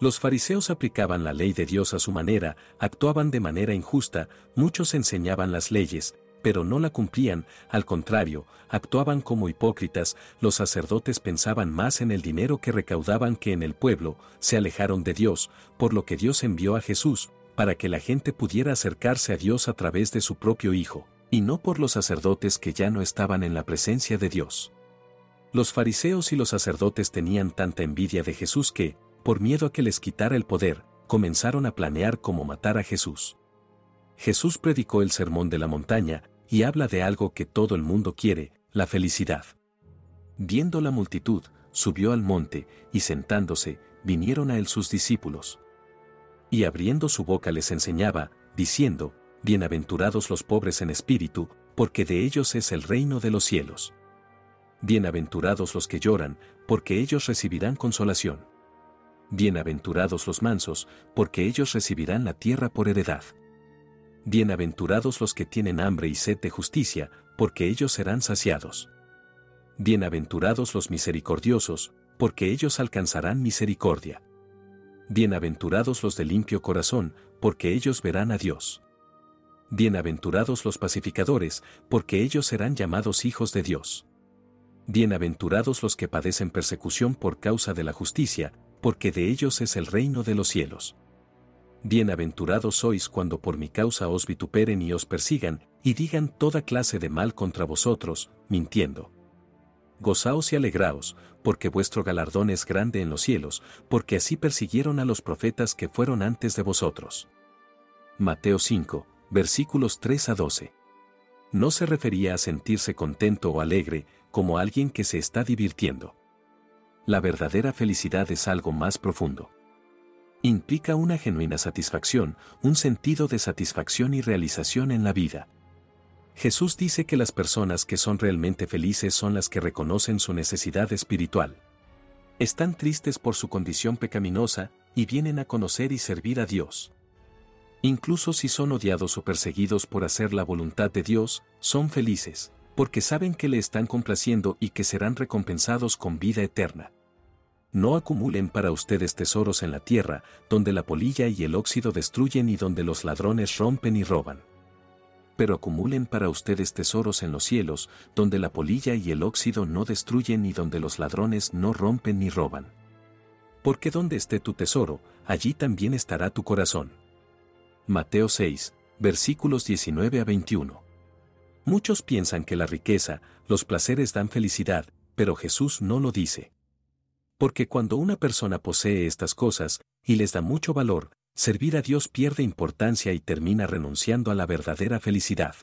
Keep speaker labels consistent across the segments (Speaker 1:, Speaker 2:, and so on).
Speaker 1: Los fariseos aplicaban la ley de Dios a su manera, actuaban de manera injusta, muchos enseñaban las leyes, pero no la cumplían, al contrario, actuaban como hipócritas, los sacerdotes pensaban más en el dinero que recaudaban que en el pueblo, se alejaron de Dios, por lo que Dios envió a Jesús, para que la gente pudiera acercarse a Dios a través de su propio Hijo, y no por los sacerdotes que ya no estaban en la presencia de Dios. Los fariseos y los sacerdotes tenían tanta envidia de Jesús que, por miedo a que les quitara el poder, comenzaron a planear cómo matar a Jesús. Jesús predicó el sermón de la montaña, y habla de algo que todo el mundo quiere, la felicidad. Viendo la multitud, subió al monte, y sentándose, vinieron a él sus discípulos. Y abriendo su boca les enseñaba, diciendo, Bienaventurados los pobres en espíritu, porque de ellos es el reino de los cielos. Bienaventurados los que lloran, porque ellos recibirán consolación. Bienaventurados los mansos, porque ellos recibirán la tierra por heredad. Bienaventurados los que tienen hambre y sed de justicia, porque ellos serán saciados. Bienaventurados los misericordiosos, porque ellos alcanzarán misericordia. Bienaventurados los de limpio corazón, porque ellos verán a Dios. Bienaventurados los pacificadores, porque ellos serán llamados hijos de Dios. Bienaventurados los que padecen persecución por causa de la justicia, porque de ellos es el reino de los cielos. Bienaventurados sois cuando por mi causa os vituperen y os persigan, y digan toda clase de mal contra vosotros, mintiendo. Gozaos y alegraos, porque vuestro galardón es grande en los cielos, porque así persiguieron a los profetas que fueron antes de vosotros. Mateo 5, versículos 3 a 12. No se refería a sentirse contento o alegre, como alguien que se está divirtiendo la verdadera felicidad es algo más profundo. Implica una genuina satisfacción, un sentido de satisfacción y realización en la vida. Jesús dice que las personas que son realmente felices son las que reconocen su necesidad espiritual. Están tristes por su condición pecaminosa y vienen a conocer y servir a Dios. Incluso si son odiados o perseguidos por hacer la voluntad de Dios, son felices, porque saben que le están complaciendo y que serán recompensados con vida eterna. No acumulen para ustedes tesoros en la tierra, donde la polilla y el óxido destruyen y donde los ladrones rompen y roban. Pero acumulen para ustedes tesoros en los cielos, donde la polilla y el óxido no destruyen y donde los ladrones no rompen ni roban. Porque donde esté tu tesoro, allí también estará tu corazón. Mateo 6, versículos 19 a 21. Muchos piensan que la riqueza, los placeres dan felicidad, pero Jesús no lo dice. Porque cuando una persona posee estas cosas, y les da mucho valor, servir a Dios pierde importancia y termina renunciando a la verdadera felicidad.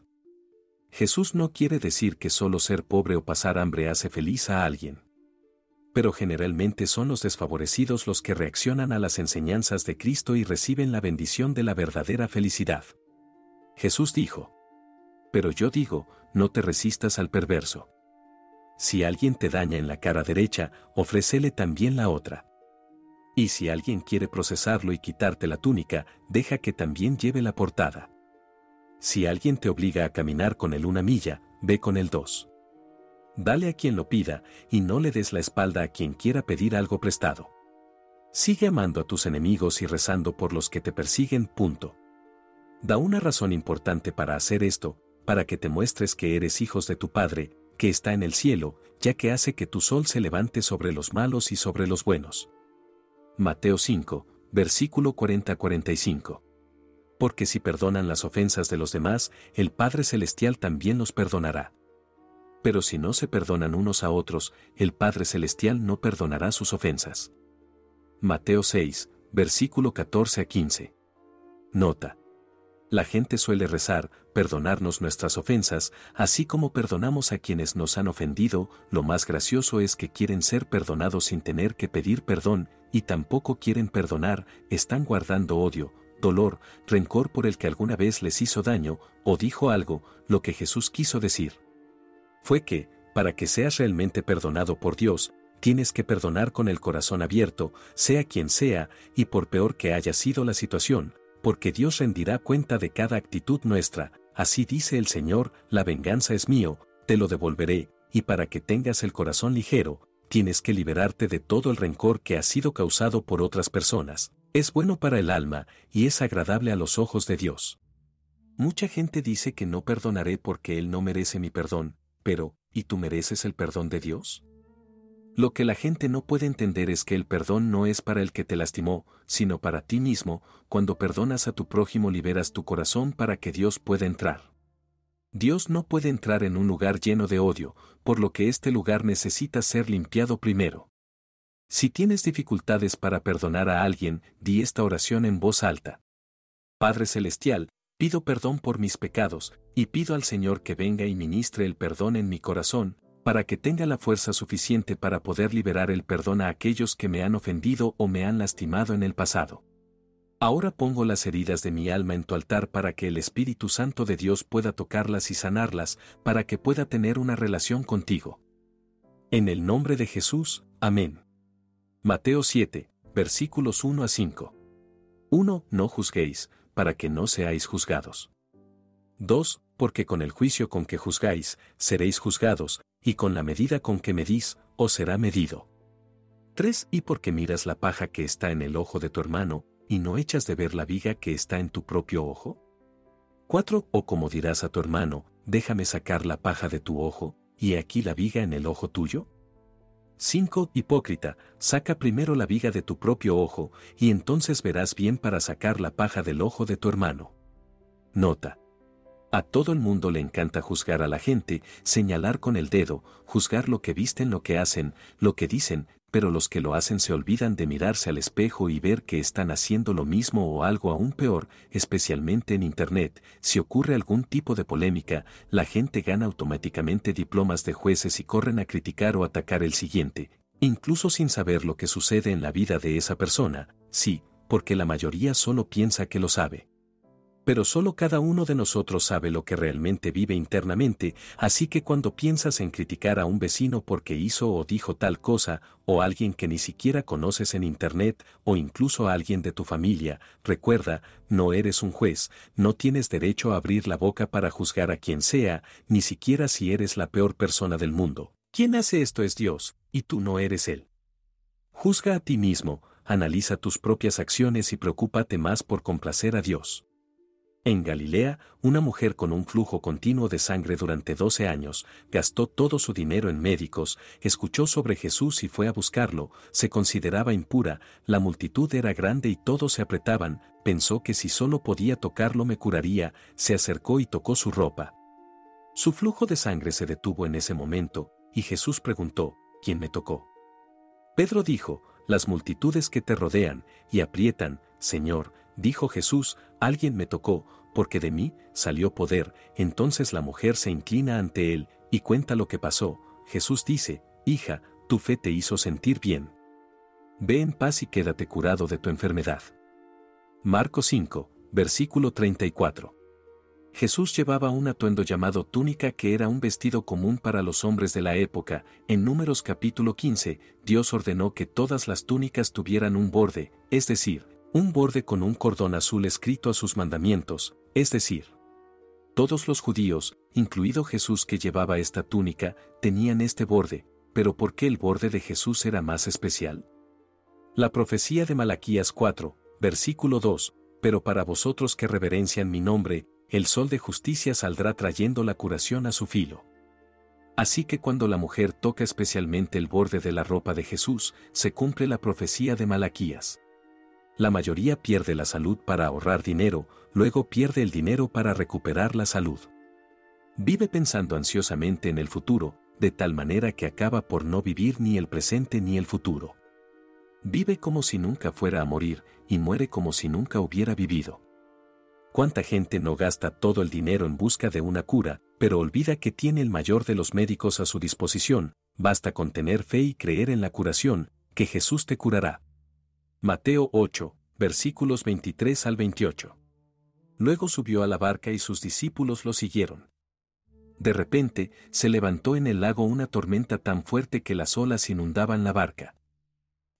Speaker 1: Jesús no quiere decir que solo ser pobre o pasar hambre hace feliz a alguien. Pero generalmente son los desfavorecidos los que reaccionan a las enseñanzas de Cristo y reciben la bendición de la verdadera felicidad. Jesús dijo, Pero yo digo, no te resistas al perverso. Si alguien te daña en la cara derecha, ofrécele también la otra. Y si alguien quiere procesarlo y quitarte la túnica, deja que también lleve la portada. Si alguien te obliga a caminar con él una milla, ve con él dos. Dale a quien lo pida, y no le des la espalda a quien quiera pedir algo prestado. Sigue amando a tus enemigos y rezando por los que te persiguen. Punto. Da una razón importante para hacer esto, para que te muestres que eres hijos de tu Padre, que está en el cielo, ya que hace que tu sol se levante sobre los malos y sobre los buenos. Mateo 5, versículo 40-45. Porque si perdonan las ofensas de los demás, el Padre Celestial también los perdonará. Pero si no se perdonan unos a otros, el Padre Celestial no perdonará sus ofensas. Mateo 6, versículo 14 a 15. Nota. La gente suele rezar, perdonarnos nuestras ofensas, así como perdonamos a quienes nos han ofendido, lo más gracioso es que quieren ser perdonados sin tener que pedir perdón, y tampoco quieren perdonar, están guardando odio, dolor, rencor por el que alguna vez les hizo daño, o dijo algo, lo que Jesús quiso decir. Fue que, para que seas realmente perdonado por Dios, tienes que perdonar con el corazón abierto, sea quien sea, y por peor que haya sido la situación, porque Dios rendirá cuenta de cada actitud nuestra, así dice el Señor, la venganza es mío, te lo devolveré, y para que tengas el corazón ligero, tienes que liberarte de todo el rencor que ha sido causado por otras personas. Es bueno para el alma y es agradable a los ojos de Dios. Mucha gente dice que no perdonaré porque Él no merece mi perdón, pero, ¿y tú mereces el perdón de Dios? Lo que la gente no puede entender es que el perdón no es para el que te lastimó, sino para ti mismo, cuando perdonas a tu prójimo liberas tu corazón para que Dios pueda entrar. Dios no puede entrar en un lugar lleno de odio, por lo que este lugar necesita ser limpiado primero. Si tienes dificultades para perdonar a alguien, di esta oración en voz alta. Padre Celestial, pido perdón por mis pecados, y pido al Señor que venga y ministre el perdón en mi corazón, para que tenga la fuerza suficiente para poder liberar el perdón a aquellos que me han ofendido o me han lastimado en el pasado. Ahora pongo las heridas de mi alma en tu altar para que el Espíritu Santo de Dios pueda tocarlas y sanarlas, para que pueda tener una relación contigo. En el nombre de Jesús, amén. Mateo 7, versículos 1 a 5. 1. No juzguéis, para que no seáis juzgados. 2. Porque con el juicio con que juzgáis, seréis juzgados, y con la medida con que medís, os será medido. 3. Y porque miras la paja que está en el ojo de tu hermano, y no echas de ver la viga que está en tu propio ojo? 4. O como dirás a tu hermano, déjame sacar la paja de tu ojo, y aquí la viga en el ojo tuyo? 5. Hipócrita, saca primero la viga de tu propio ojo, y entonces verás bien para sacar la paja del ojo de tu hermano. Nota. A todo el mundo le encanta juzgar a la gente, señalar con el dedo, juzgar lo que visten, lo que hacen, lo que dicen, pero los que lo hacen se olvidan de mirarse al espejo y ver que están haciendo lo mismo o algo aún peor, especialmente en Internet. Si ocurre algún tipo de polémica, la gente gana automáticamente diplomas de jueces y corren a criticar o atacar el siguiente, incluso sin saber lo que sucede en la vida de esa persona, sí, porque la mayoría solo piensa que lo sabe pero solo cada uno de nosotros sabe lo que realmente vive internamente, así que cuando piensas en criticar a un vecino porque hizo o dijo tal cosa, o alguien que ni siquiera conoces en Internet, o incluso a alguien de tu familia, recuerda, no eres un juez, no tienes derecho a abrir la boca para juzgar a quien sea, ni siquiera si eres la peor persona del mundo. Quien hace esto es Dios, y tú no eres Él. Juzga a ti mismo, analiza tus propias acciones y preocúpate más por complacer a Dios. En Galilea, una mujer con un flujo continuo de sangre durante 12 años, gastó todo su dinero en médicos, escuchó sobre Jesús y fue a buscarlo, se consideraba impura, la multitud era grande y todos se apretaban, pensó que si solo podía tocarlo me curaría, se acercó y tocó su ropa. Su flujo de sangre se detuvo en ese momento, y Jesús preguntó, ¿quién me tocó? Pedro dijo, las multitudes que te rodean, y aprietan, Señor, dijo Jesús, alguien me tocó, porque de mí salió poder. Entonces la mujer se inclina ante él, y cuenta lo que pasó. Jesús dice, Hija, tu fe te hizo sentir bien. Ve en paz y quédate curado de tu enfermedad. Marcos 5, versículo 34. Jesús llevaba un atuendo llamado túnica que era un vestido común para los hombres de la época. En Números capítulo 15, Dios ordenó que todas las túnicas tuvieran un borde, es decir, un borde con un cordón azul escrito a sus mandamientos, es decir, todos los judíos, incluido Jesús que llevaba esta túnica, tenían este borde, pero ¿por qué el borde de Jesús era más especial? La profecía de Malaquías 4, versículo 2, pero para vosotros que reverencian mi nombre, el sol de justicia saldrá trayendo la curación a su filo. Así que cuando la mujer toca especialmente el borde de la ropa de Jesús, se cumple la profecía de Malaquías. La mayoría pierde la salud para ahorrar dinero, luego pierde el dinero para recuperar la salud. Vive pensando ansiosamente en el futuro, de tal manera que acaba por no vivir ni el presente ni el futuro. Vive como si nunca fuera a morir y muere como si nunca hubiera vivido. ¿Cuánta gente no gasta todo el dinero en busca de una cura, pero olvida que tiene el mayor de los médicos a su disposición, basta con tener fe y creer en la curación, que Jesús te curará. Mateo 8, versículos 23 al 28. Luego subió a la barca y sus discípulos lo siguieron. De repente, se levantó en el lago una tormenta tan fuerte que las olas inundaban la barca.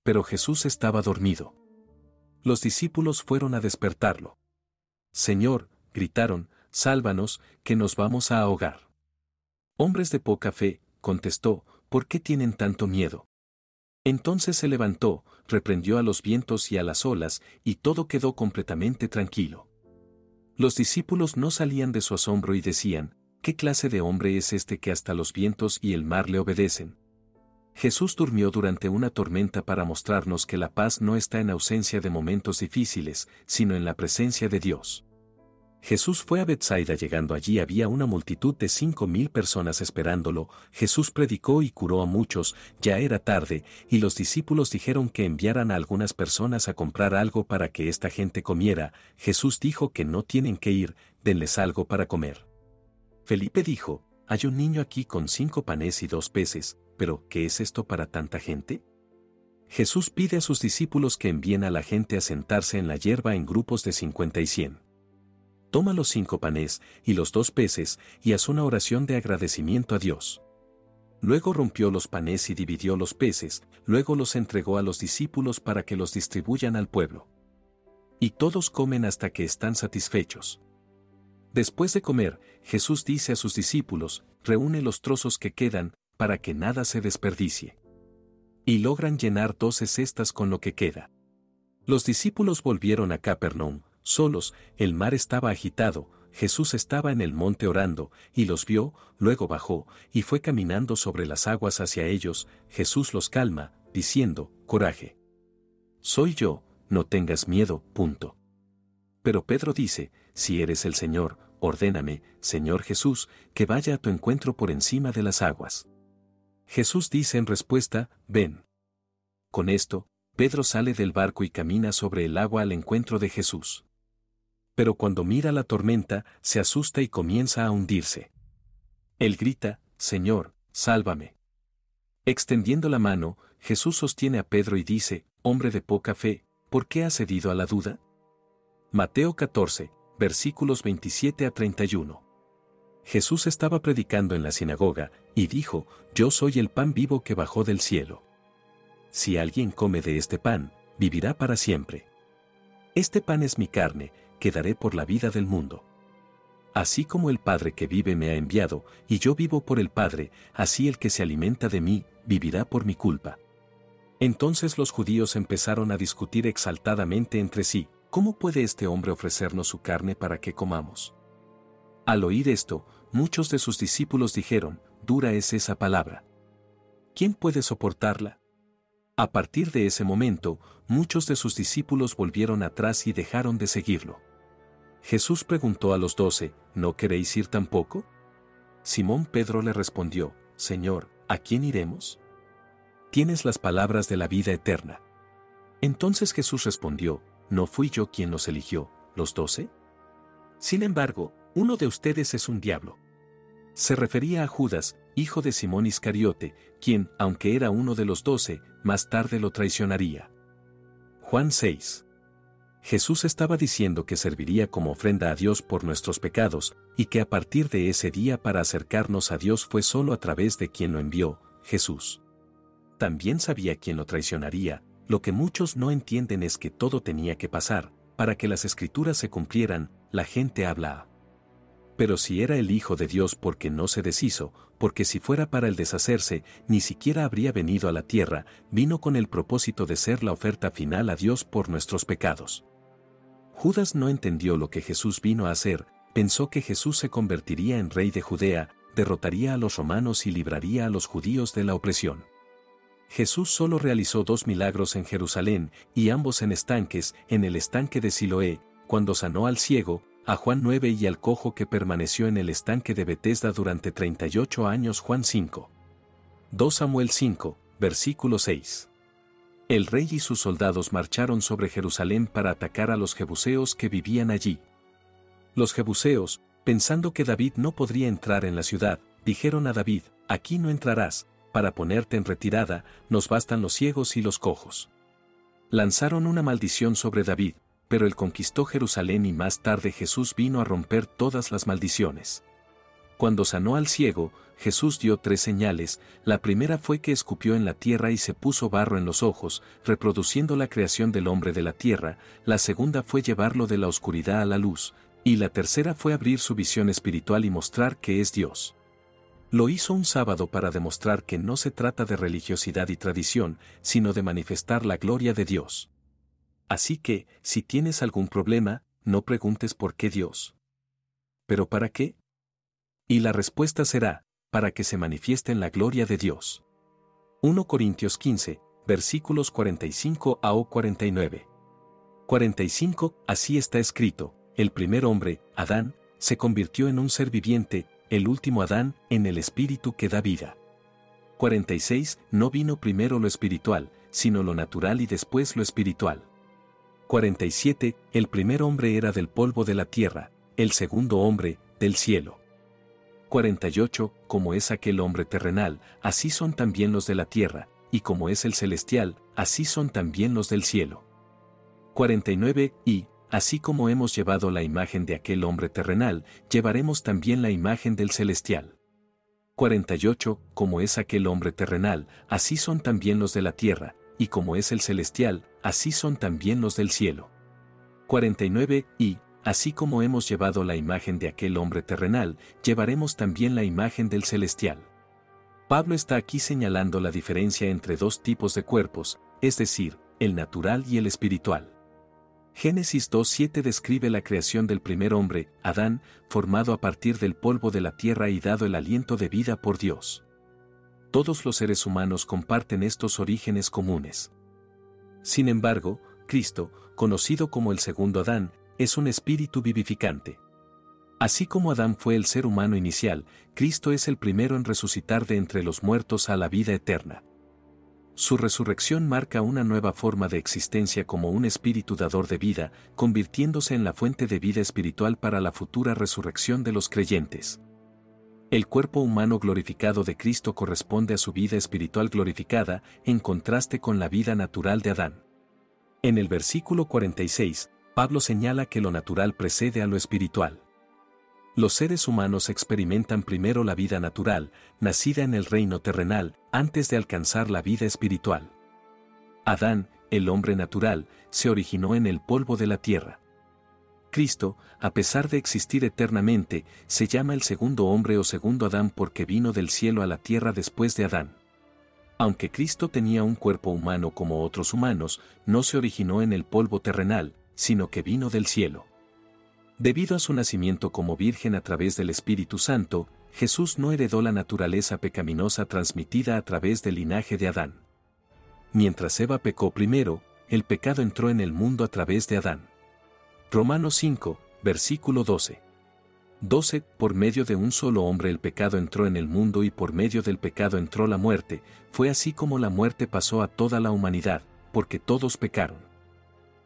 Speaker 1: Pero Jesús estaba dormido. Los discípulos fueron a despertarlo. Señor, gritaron, sálvanos, que nos vamos a ahogar. Hombres de poca fe, contestó, ¿por qué tienen tanto miedo? Entonces se levantó, reprendió a los vientos y a las olas, y todo quedó completamente tranquilo. Los discípulos no salían de su asombro y decían, ¿qué clase de hombre es este que hasta los vientos y el mar le obedecen? Jesús durmió durante una tormenta para mostrarnos que la paz no está en ausencia de momentos difíciles, sino en la presencia de Dios. Jesús fue a Bethsaida llegando allí había una multitud de cinco mil personas esperándolo, Jesús predicó y curó a muchos, ya era tarde, y los discípulos dijeron que enviaran a algunas personas a comprar algo para que esta gente comiera, Jesús dijo que no tienen que ir, denles algo para comer. Felipe dijo, hay un niño aquí con cinco panes y dos peces, pero ¿qué es esto para tanta gente? Jesús pide a sus discípulos que envíen a la gente a sentarse en la hierba en grupos de cincuenta y cien toma los cinco panes y los dos peces y haz una oración de agradecimiento a Dios. Luego rompió los panes y dividió los peces, luego los entregó a los discípulos para que los distribuyan al pueblo. Y todos comen hasta que están satisfechos. Después de comer, Jesús dice a sus discípulos, reúne los trozos que quedan, para que nada se desperdicie. Y logran llenar doce cestas con lo que queda. Los discípulos volvieron a Capernaum, solos, el mar estaba agitado, Jesús estaba en el monte orando, y los vio, luego bajó, y fue caminando sobre las aguas hacia ellos, Jesús los calma, diciendo, Coraje. Soy yo, no tengas miedo, punto. Pero Pedro dice, Si eres el Señor, ordéname, Señor Jesús, que vaya a tu encuentro por encima de las aguas. Jesús dice en respuesta, Ven. Con esto, Pedro sale del barco y camina sobre el agua al encuentro de Jesús pero cuando mira la tormenta, se asusta y comienza a hundirse. Él grita, Señor, sálvame. Extendiendo la mano, Jesús sostiene a Pedro y dice, Hombre de poca fe, ¿por qué has cedido a la duda? Mateo 14, versículos 27 a 31. Jesús estaba predicando en la sinagoga, y dijo, Yo soy el pan vivo que bajó del cielo. Si alguien come de este pan, vivirá para siempre. Este pan es mi carne, quedaré por la vida del mundo. Así como el Padre que vive me ha enviado, y yo vivo por el Padre, así el que se alimenta de mí, vivirá por mi culpa. Entonces los judíos empezaron a discutir exaltadamente entre sí, ¿cómo puede este hombre ofrecernos su carne para que comamos? Al oír esto, muchos de sus discípulos dijeron, dura es esa palabra. ¿Quién puede soportarla? A partir de ese momento, muchos de sus discípulos volvieron atrás y dejaron de seguirlo. Jesús preguntó a los doce, ¿no queréis ir tampoco? Simón Pedro le respondió, Señor, ¿a quién iremos? Tienes las palabras de la vida eterna. Entonces Jesús respondió, ¿no fui yo quien los eligió, los doce? Sin embargo, uno de ustedes es un diablo. Se refería a Judas, hijo de Simón Iscariote, quien, aunque era uno de los doce, más tarde lo traicionaría. Juan 6. Jesús estaba diciendo que serviría como ofrenda a Dios por nuestros pecados, y que a partir de ese día para acercarnos a Dios fue solo a través de quien lo envió, Jesús. También sabía quién lo traicionaría, lo que muchos no entienden es que todo tenía que pasar, para que las escrituras se cumplieran, la gente habla. Pero si era el Hijo de Dios porque no se deshizo, porque si fuera para el deshacerse, ni siquiera habría venido a la tierra, vino con el propósito de ser la oferta final a Dios por nuestros pecados. Judas no entendió lo que Jesús vino a hacer, pensó que Jesús se convertiría en rey de Judea, derrotaría a los romanos y libraría a los judíos de la opresión. Jesús solo realizó dos milagros en Jerusalén, y ambos en estanques, en el estanque de Siloé, cuando sanó al ciego, a Juan 9 y al cojo que permaneció en el estanque de Betesda durante 38 años Juan 5. 2 Samuel 5, versículo 6. El rey y sus soldados marcharon sobre Jerusalén para atacar a los jebuseos que vivían allí. Los jebuseos, pensando que David no podría entrar en la ciudad, dijeron a David, aquí no entrarás, para ponerte en retirada, nos bastan los ciegos y los cojos. Lanzaron una maldición sobre David, pero él conquistó Jerusalén y más tarde Jesús vino a romper todas las maldiciones. Cuando sanó al ciego, Jesús dio tres señales, la primera fue que escupió en la tierra y se puso barro en los ojos, reproduciendo la creación del hombre de la tierra, la segunda fue llevarlo de la oscuridad a la luz, y la tercera fue abrir su visión espiritual y mostrar que es Dios. Lo hizo un sábado para demostrar que no se trata de religiosidad y tradición, sino de manifestar la gloria de Dios. Así que, si tienes algún problema, no preguntes por qué Dios. ¿Pero para qué? Y la respuesta será, para que se manifieste en la gloria de Dios. 1 Corintios 15, versículos 45 a 49. 45. Así está escrito, el primer hombre, Adán, se convirtió en un ser viviente, el último Adán, en el espíritu que da vida. 46. No vino primero lo espiritual, sino lo natural y después lo espiritual. 47. El primer hombre era del polvo de la tierra, el segundo hombre, del cielo. 48. Como es aquel hombre terrenal, así son también los de la tierra, y como es el celestial, así son también los del cielo. 49. Y, Así como hemos llevado la imagen de aquel hombre terrenal, llevaremos también la imagen del celestial. 48. Como es aquel hombre terrenal, así son también los de la tierra, y como es el celestial, así son también los del cielo. 49. Y, así como hemos llevado la imagen de aquel hombre terrenal, llevaremos también la imagen del celestial. Pablo está aquí señalando la diferencia entre dos tipos de cuerpos, es decir, el natural y el espiritual. Génesis 2.7 describe la creación del primer hombre, Adán, formado a partir del polvo de la tierra y dado el aliento de vida por Dios. Todos los seres humanos comparten estos orígenes comunes. Sin embargo, Cristo, conocido como el segundo Adán, es un espíritu vivificante. Así como Adán fue el ser humano inicial, Cristo es el primero en resucitar de entre los muertos a la vida eterna. Su resurrección marca una nueva forma de existencia como un espíritu dador de vida, convirtiéndose en la fuente de vida espiritual para la futura resurrección de los creyentes. El cuerpo humano glorificado de Cristo corresponde a su vida espiritual glorificada, en contraste con la vida natural de Adán. En el versículo 46, Pablo señala que lo natural precede a lo espiritual. Los seres humanos experimentan primero la vida natural, nacida en el reino terrenal, antes de alcanzar la vida espiritual. Adán, el hombre natural, se originó en el polvo de la tierra. Cristo, a pesar de existir eternamente, se llama el segundo hombre o segundo Adán porque vino del cielo a la tierra después de Adán. Aunque Cristo tenía un cuerpo humano como otros humanos, no se originó en el polvo terrenal, sino que vino del cielo. Debido a su nacimiento como virgen a través del Espíritu Santo, Jesús no heredó la naturaleza pecaminosa transmitida a través del linaje de Adán. Mientras Eva pecó primero, el pecado entró en el mundo a través de Adán. Romanos 5, versículo 12. 12. Por medio de un solo hombre el pecado entró en el mundo y por medio del pecado entró la muerte, fue así como la muerte pasó a toda la humanidad, porque todos pecaron.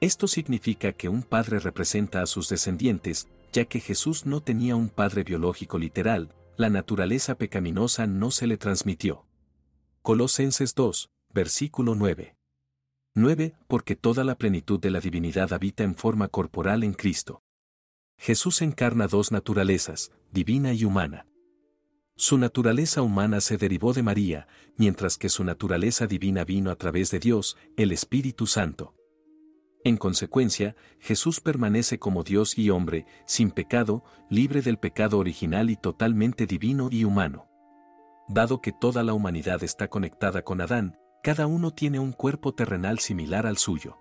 Speaker 1: Esto significa que un padre representa a sus descendientes, ya que Jesús no tenía un padre biológico literal, la naturaleza pecaminosa no se le transmitió. Colosenses 2, versículo 9. 9. Porque toda la plenitud de la divinidad habita en forma corporal en Cristo. Jesús encarna dos naturalezas, divina y humana. Su naturaleza humana se derivó de María, mientras que su naturaleza divina vino a través de Dios, el Espíritu Santo. En consecuencia, Jesús permanece como Dios y hombre, sin pecado, libre del pecado original y totalmente divino y humano. Dado que toda la humanidad está conectada con Adán, cada uno tiene un cuerpo terrenal similar al suyo.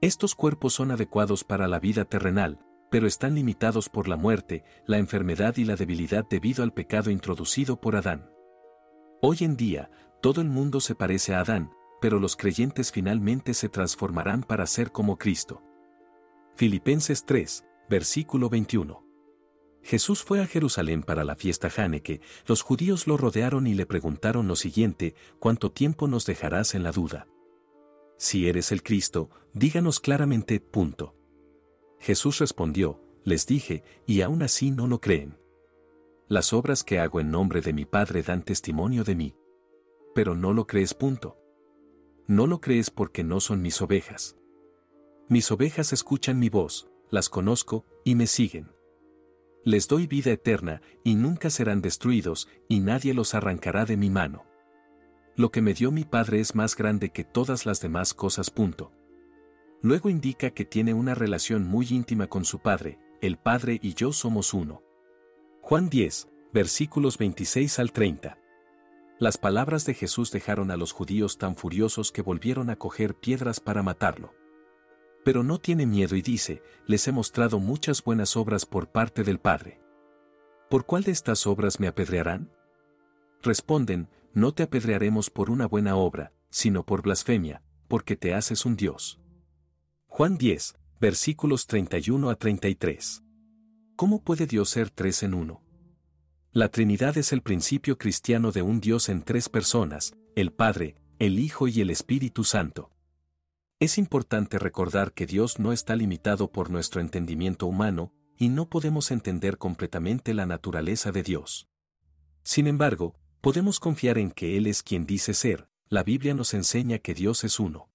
Speaker 1: Estos cuerpos son adecuados para la vida terrenal, pero están limitados por la muerte, la enfermedad y la debilidad debido al pecado introducido por Adán. Hoy en día, todo el mundo se parece a Adán, pero los creyentes finalmente se transformarán para ser como Cristo. Filipenses 3, versículo 21. Jesús fue a Jerusalén para la fiesta Haneke, los judíos lo rodearon y le preguntaron lo siguiente, ¿cuánto tiempo nos dejarás en la duda? Si eres el Cristo, díganos claramente, punto. Jesús respondió, les dije, y aún así no lo creen. Las obras que hago en nombre de mi Padre dan testimonio de mí. Pero no lo crees, punto. No lo crees porque no son mis ovejas. Mis ovejas escuchan mi voz, las conozco, y me siguen. Les doy vida eterna, y nunca serán destruidos, y nadie los arrancará de mi mano. Lo que me dio mi Padre es más grande que todas las demás cosas. Punto. Luego indica que tiene una relación muy íntima con su Padre, el Padre y yo somos uno. Juan 10, versículos 26 al 30. Las palabras de Jesús dejaron a los judíos tan furiosos que volvieron a coger piedras para matarlo. Pero no tiene miedo y dice, les he mostrado muchas buenas obras por parte del Padre. ¿Por cuál de estas obras me apedrearán? Responden, no te apedrearemos por una buena obra, sino por blasfemia, porque te haces un Dios. Juan 10, versículos 31 a 33. ¿Cómo puede Dios ser tres en uno? La Trinidad es el principio cristiano de un Dios en tres personas, el Padre, el Hijo y el Espíritu Santo. Es importante recordar que Dios no está limitado por nuestro entendimiento humano, y no podemos entender completamente la naturaleza de Dios. Sin embargo, podemos confiar en que Él es quien dice ser, la Biblia nos enseña que Dios es uno.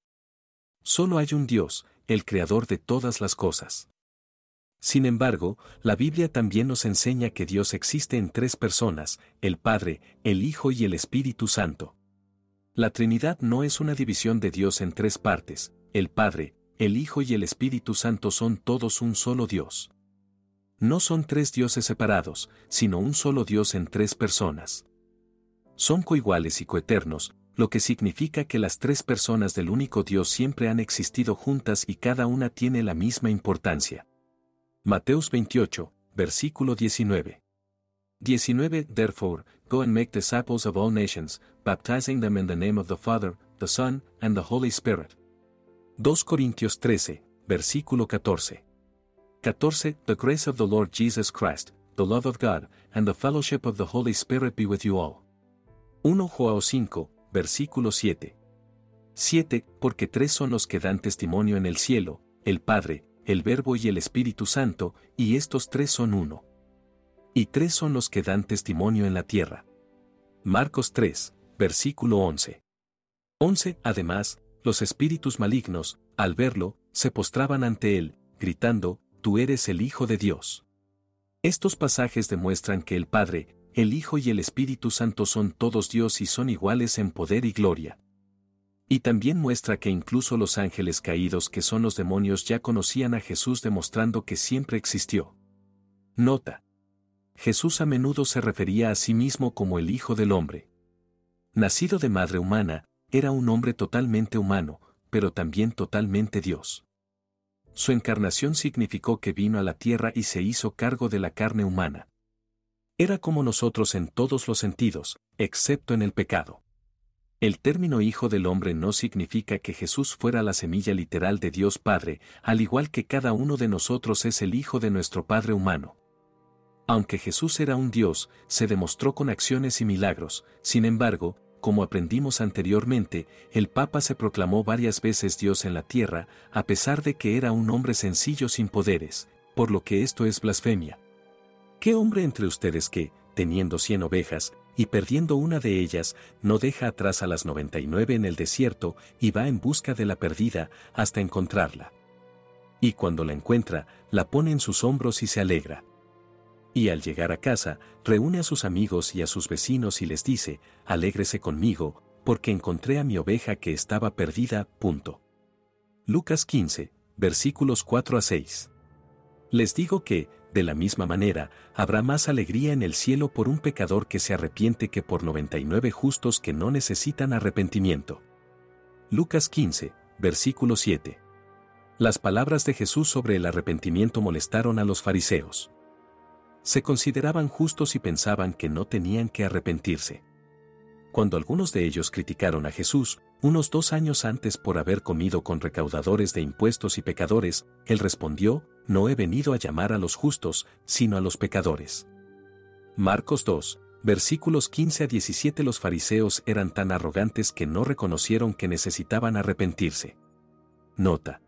Speaker 1: Solo hay un Dios, el creador de todas las cosas. Sin embargo, la Biblia también nos enseña que Dios existe en tres personas, el Padre, el Hijo y el Espíritu Santo. La Trinidad no es una división de Dios en tres partes, el Padre, el Hijo y el Espíritu Santo son todos un solo Dios. No son tres dioses separados, sino un solo Dios en tres personas. Son coiguales y coeternos, lo que significa que las tres personas del único Dios siempre han existido juntas y cada una tiene la misma importancia. Mateus 28, versículo 19. 19 Therefore, go and make disciples of all nations, baptizing them in the name of the Father, the Son, and the Holy Spirit. 2 Corintios 13, versículo 14. 14 The grace of the Lord Jesus Christ, the love of God, and the fellowship of the Holy Spirit be with you all. 1 Joao 5, versículo 7. 7 Porque tres son los que dan testimonio en el cielo, el Padre, el Verbo y el Espíritu Santo, y estos tres son uno. Y tres son los que dan testimonio en la tierra. Marcos 3, versículo 11. 11. Además, los espíritus malignos, al verlo, se postraban ante él, gritando, Tú eres el Hijo de Dios. Estos pasajes demuestran que el Padre, el Hijo y el Espíritu Santo son todos Dios y son iguales en poder y gloria. Y también muestra que incluso los ángeles caídos que son los demonios ya conocían a Jesús demostrando que siempre existió. Nota. Jesús a menudo se refería a sí mismo como el Hijo del Hombre. Nacido de madre humana, era un hombre totalmente humano, pero también totalmente Dios. Su encarnación significó que vino a la tierra y se hizo cargo de la carne humana. Era como nosotros en todos los sentidos, excepto en el pecado. El término Hijo del Hombre no significa que Jesús fuera la semilla literal de Dios Padre, al igual que cada uno de nosotros es el Hijo de nuestro Padre humano. Aunque Jesús era un Dios, se demostró con acciones y milagros, sin embargo, como aprendimos anteriormente, el Papa se proclamó varias veces Dios en la tierra, a pesar de que era un hombre sencillo sin poderes, por lo que esto es blasfemia. ¿Qué hombre entre ustedes que, teniendo cien ovejas, y perdiendo una de ellas, no deja atrás a las 99 en el desierto y va en busca de la perdida hasta encontrarla. Y cuando la encuentra, la pone en sus hombros y se alegra. Y al llegar a casa, reúne a sus amigos y a sus vecinos y les dice, alégrese conmigo, porque encontré a mi oveja que estaba perdida. Punto. Lucas 15, versículos 4 a 6. Les digo que, de la misma manera, habrá más alegría en el cielo por un pecador que se arrepiente que por 99 justos que no necesitan arrepentimiento. Lucas 15, versículo 7. Las palabras de Jesús sobre el arrepentimiento molestaron a los fariseos. Se consideraban justos y pensaban que no tenían que arrepentirse. Cuando algunos de ellos criticaron a Jesús, unos dos años antes por haber comido con recaudadores de impuestos y pecadores, él respondió, no he venido a llamar a los justos, sino a los pecadores. Marcos 2, versículos 15 a 17 Los fariseos eran tan arrogantes que no reconocieron que necesitaban arrepentirse. Nota.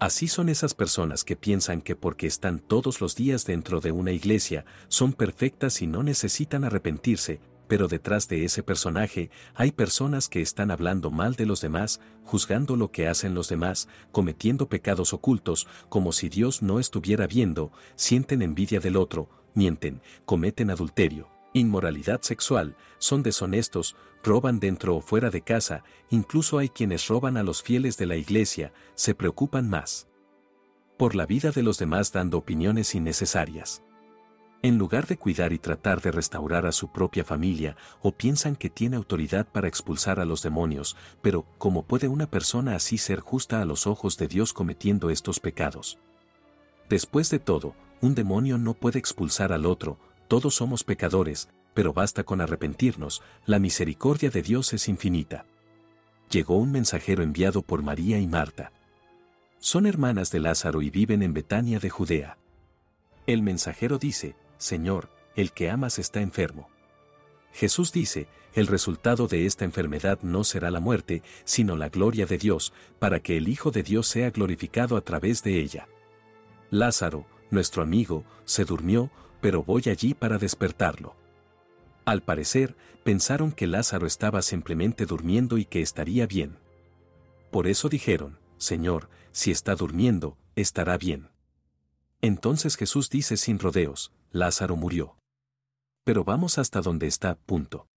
Speaker 1: Así son esas personas que piensan que porque están todos los días dentro de una iglesia, son perfectas y no necesitan arrepentirse, pero detrás de ese personaje hay personas que están hablando mal de los demás, juzgando lo que hacen los demás, cometiendo pecados ocultos, como si Dios no estuviera viendo, sienten envidia del otro, mienten, cometen adulterio, inmoralidad sexual, son deshonestos, roban dentro o fuera de casa, incluso hay quienes roban a los fieles de la iglesia, se preocupan más por la vida de los demás dando opiniones innecesarias. En lugar de cuidar y tratar de restaurar a su propia familia, o piensan que tiene autoridad para expulsar a los demonios, pero ¿cómo puede una persona así ser justa a los ojos de Dios cometiendo estos pecados? Después de todo, un demonio no puede expulsar al otro, todos somos pecadores, pero basta con arrepentirnos, la misericordia de Dios es infinita. Llegó un mensajero enviado por María y Marta. Son hermanas de Lázaro y viven en Betania de Judea. El mensajero dice, Señor, el que amas está enfermo. Jesús dice, el resultado de esta enfermedad no será la muerte, sino la gloria de Dios, para que el Hijo de Dios sea glorificado a través de ella. Lázaro, nuestro amigo, se durmió, pero voy allí para despertarlo. Al parecer, pensaron que Lázaro estaba simplemente durmiendo y que estaría bien. Por eso dijeron, Señor, si está durmiendo, estará bien. Entonces Jesús dice sin rodeos, Lázaro murió. Pero vamos hasta donde está, punto.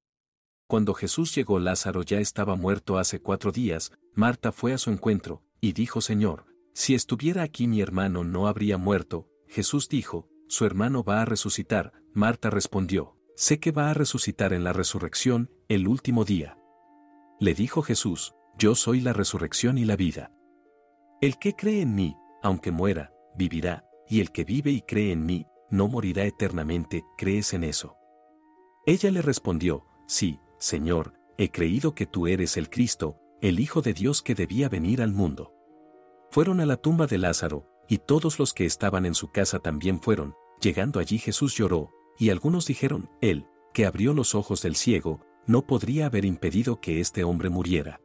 Speaker 1: Cuando Jesús llegó Lázaro ya estaba muerto hace cuatro días, Marta fue a su encuentro, y dijo Señor, si estuviera aquí mi hermano no habría muerto, Jesús dijo, su hermano va a resucitar, Marta respondió, sé que va a resucitar en la resurrección, el último día. Le dijo Jesús, yo soy la resurrección y la vida. El que cree en mí, aunque muera, vivirá, y el que vive y cree en mí, no morirá eternamente, ¿crees en eso? Ella le respondió, sí, Señor, he creído que tú eres el Cristo, el Hijo de Dios que debía venir al mundo. Fueron a la tumba de Lázaro, y todos los que estaban en su casa también fueron, llegando allí Jesús lloró, y algunos dijeron, Él, que abrió los ojos del ciego, no podría haber impedido que este hombre muriera.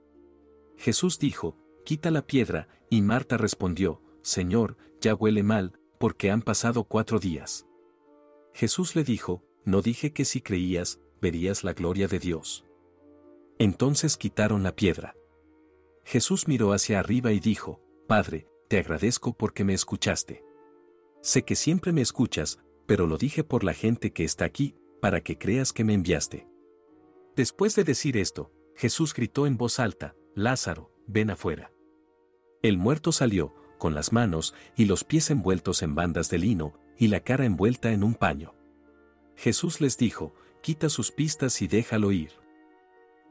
Speaker 1: Jesús dijo, Quita la piedra, y Marta respondió, Señor, ya huele mal, porque han pasado cuatro días. Jesús le dijo, no dije que si creías, verías la gloria de Dios. Entonces quitaron la piedra. Jesús miró hacia arriba y dijo, Padre, te agradezco porque me escuchaste. Sé que siempre me escuchas, pero lo dije por la gente que está aquí, para que creas que me enviaste. Después de decir esto, Jesús gritó en voz alta, Lázaro, ven afuera. El muerto salió, con las manos y los pies envueltos en bandas de lino, y la cara envuelta en un paño. Jesús les dijo, quita sus pistas y déjalo ir.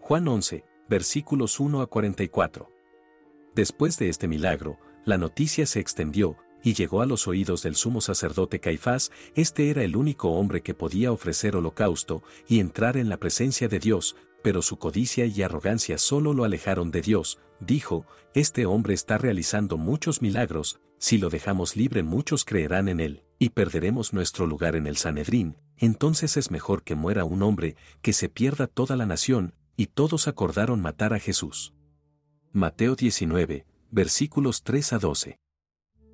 Speaker 1: Juan 11, versículos 1 a 44. Después de este milagro, la noticia se extendió, y llegó a los oídos del sumo sacerdote Caifás, este era el único hombre que podía ofrecer holocausto y entrar en la presencia de Dios, pero su codicia y arrogancia solo lo alejaron de Dios, dijo, este hombre está realizando muchos milagros, si lo dejamos libre muchos creerán en él, y perderemos nuestro lugar en el Sanedrín, entonces es mejor que muera un hombre, que se pierda toda la nación, y todos acordaron matar a Jesús. Mateo 19, versículos 3 a 12.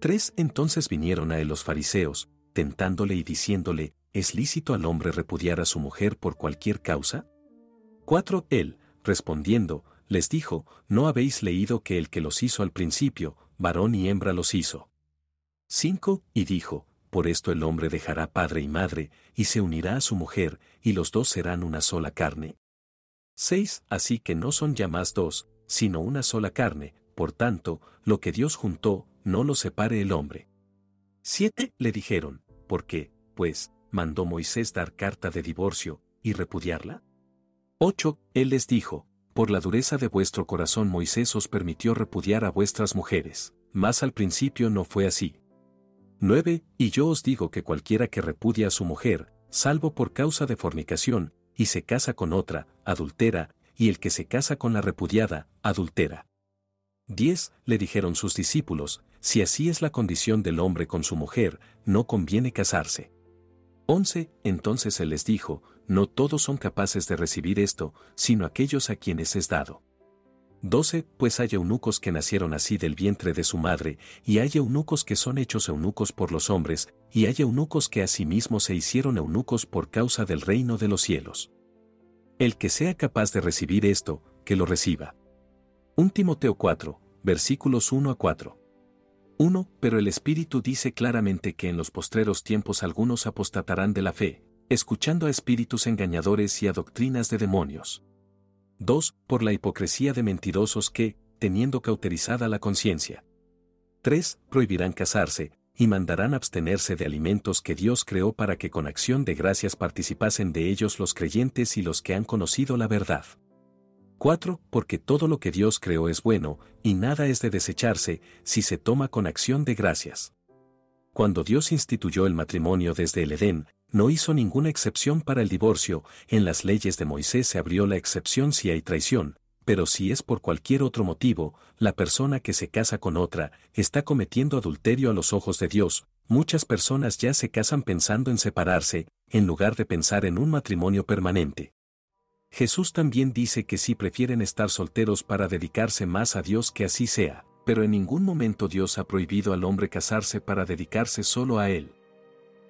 Speaker 1: Tres entonces vinieron a él los fariseos, tentándole y diciéndole, ¿es lícito al hombre repudiar a su mujer por cualquier causa? 4. Él, respondiendo, les dijo, ¿no habéis leído que el que los hizo al principio, varón y hembra los hizo? 5. Y dijo, por esto el hombre dejará padre y madre, y se unirá a su mujer, y los dos serán una sola carne. 6. Así que no son ya más dos, sino una sola carne, por tanto, lo que Dios juntó, no lo separe el hombre. 7. Le dijeron, ¿por qué, pues, mandó Moisés dar carta de divorcio, y repudiarla? 8. Él les dijo, por la dureza de vuestro corazón Moisés os permitió repudiar a vuestras mujeres, mas al principio no fue así. 9. Y yo os digo que cualquiera que repudia a su mujer, salvo por causa de fornicación, y se casa con otra, adultera, y el que se casa con la repudiada, adultera. 10. Le dijeron sus discípulos, si así es la condición del hombre con su mujer, no conviene casarse. 11. Entonces él les dijo, no todos son capaces de recibir esto, sino aquellos a quienes es dado. 12. Pues hay eunucos que nacieron así del vientre de su madre, y hay eunucos que son hechos eunucos por los hombres, y hay eunucos que asimismo se hicieron eunucos por causa del reino de los cielos. El que sea capaz de recibir esto, que lo reciba. 1 Timoteo 4, versículos 1 a 4. 1. Pero el Espíritu dice claramente que en los postreros tiempos algunos apostatarán de la fe, escuchando a espíritus engañadores y a doctrinas de demonios. 2. Por la hipocresía de mentirosos que, teniendo cauterizada la conciencia. 3. Prohibirán casarse, y mandarán abstenerse de alimentos que Dios creó para que con acción de gracias participasen de ellos los creyentes y los que han conocido la verdad. 4. Porque todo lo que Dios creó es bueno, y nada es de desecharse, si se toma con acción de gracias. Cuando Dios instituyó el matrimonio desde el Edén, no hizo ninguna excepción para el divorcio, en las leyes de Moisés se abrió la excepción si hay traición, pero si es por cualquier otro motivo, la persona que se casa con otra, está cometiendo adulterio a los ojos de Dios, muchas personas ya se casan pensando en separarse, en lugar de pensar en un matrimonio permanente. Jesús también dice que sí prefieren estar solteros para dedicarse más a Dios que así sea, pero en ningún momento Dios ha prohibido al hombre casarse para dedicarse solo a Él.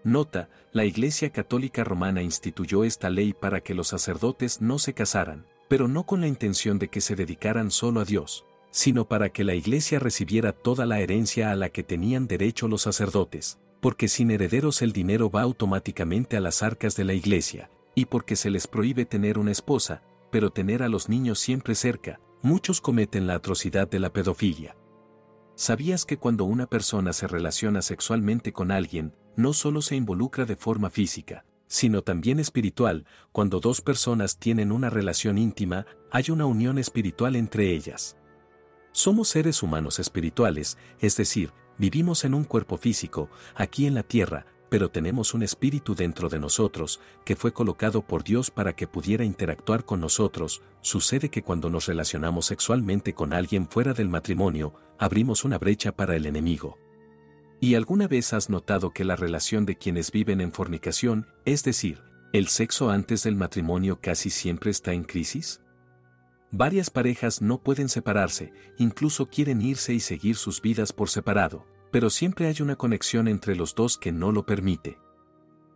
Speaker 1: Nota, la Iglesia Católica Romana instituyó esta ley para que los sacerdotes no se casaran, pero no con la intención de que se dedicaran solo a Dios, sino para que la Iglesia recibiera toda la herencia a la que tenían derecho los sacerdotes, porque sin herederos el dinero va automáticamente a las arcas de la Iglesia, y porque se les prohíbe tener una esposa, pero tener a los niños siempre cerca, muchos cometen la atrocidad de la pedofilia. ¿Sabías que cuando una persona se relaciona sexualmente con alguien, no solo se involucra de forma física, sino también espiritual, cuando dos personas tienen una relación íntima, hay una unión espiritual entre ellas. Somos seres humanos espirituales, es decir, vivimos en un cuerpo físico, aquí en la tierra, pero tenemos un espíritu dentro de nosotros, que fue colocado por Dios para que pudiera interactuar con nosotros. Sucede que cuando nos relacionamos sexualmente con alguien fuera del matrimonio, abrimos una brecha para el enemigo. ¿Y alguna vez has notado que la relación de quienes viven en fornicación, es decir, el sexo antes del matrimonio casi siempre está en crisis? Varias parejas no pueden separarse, incluso quieren irse y seguir sus vidas por separado, pero siempre hay una conexión entre los dos que no lo permite.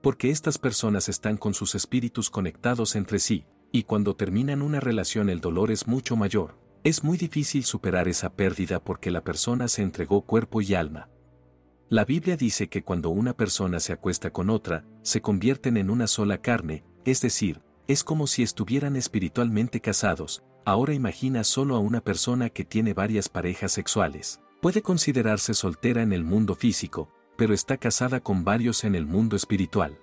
Speaker 1: Porque estas personas están con sus espíritus conectados entre sí, y cuando terminan una relación el dolor es mucho mayor. Es muy difícil superar esa pérdida porque la persona se entregó cuerpo y alma. La Biblia dice que cuando una persona se acuesta con otra, se convierten en una sola carne, es decir, es como si estuvieran espiritualmente casados. Ahora imagina solo a una persona que tiene varias parejas sexuales. Puede considerarse soltera en el mundo físico, pero está casada con varios en el mundo espiritual.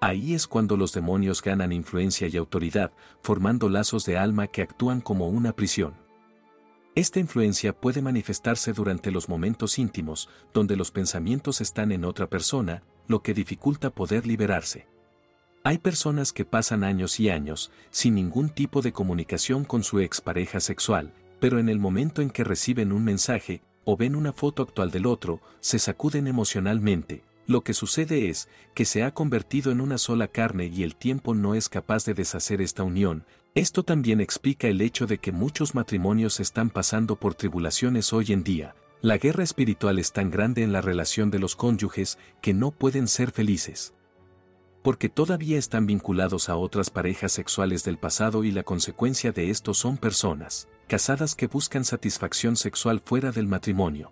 Speaker 1: Ahí es cuando los demonios ganan influencia y autoridad, formando lazos de alma que actúan como una prisión. Esta influencia puede manifestarse durante los momentos íntimos, donde los pensamientos están en otra persona, lo que dificulta poder liberarse. Hay personas que pasan años y años, sin ningún tipo de comunicación con su expareja sexual, pero en el momento en que reciben un mensaje, o ven una foto actual del otro, se sacuden emocionalmente. Lo que sucede es que se ha convertido en una sola carne y el tiempo no es capaz de deshacer esta unión. Esto también explica el hecho de que muchos matrimonios están pasando por tribulaciones hoy en día. La guerra espiritual es tan grande en la relación de los cónyuges que no pueden ser felices. Porque todavía están vinculados a otras parejas sexuales del pasado y la consecuencia de esto son personas casadas que buscan satisfacción sexual fuera del matrimonio.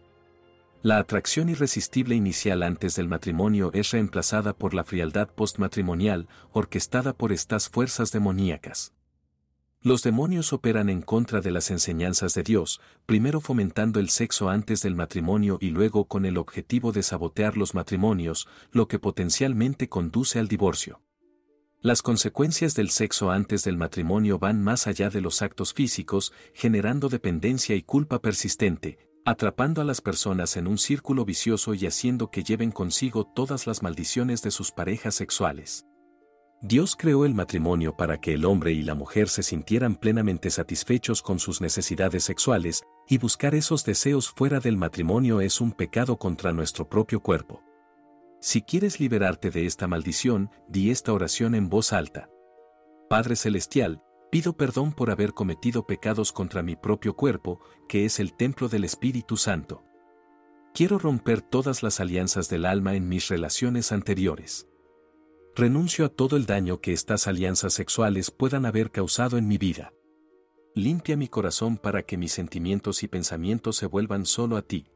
Speaker 1: La atracción irresistible inicial antes del matrimonio es reemplazada por la frialdad postmatrimonial, orquestada por estas fuerzas demoníacas. Los demonios operan en contra de las enseñanzas de Dios, primero fomentando el sexo antes del matrimonio y luego con el objetivo de sabotear los matrimonios, lo que potencialmente conduce al divorcio. Las consecuencias del sexo antes del matrimonio van más allá de los actos físicos, generando dependencia y culpa persistente, atrapando a las personas en un círculo vicioso y haciendo que lleven consigo todas las maldiciones de sus parejas sexuales. Dios creó el matrimonio para que el hombre y la mujer se sintieran plenamente satisfechos con sus necesidades sexuales, y buscar esos deseos fuera del matrimonio es un pecado contra nuestro propio cuerpo. Si quieres liberarte de esta maldición, di esta oración en voz alta. Padre Celestial, pido perdón por haber cometido pecados contra mi propio cuerpo, que es el templo del Espíritu Santo. Quiero romper todas las alianzas del alma en mis relaciones anteriores. Renuncio a todo el daño que estas alianzas sexuales puedan haber causado en mi vida. Limpia mi corazón para que mis sentimientos y pensamientos se vuelvan solo a ti.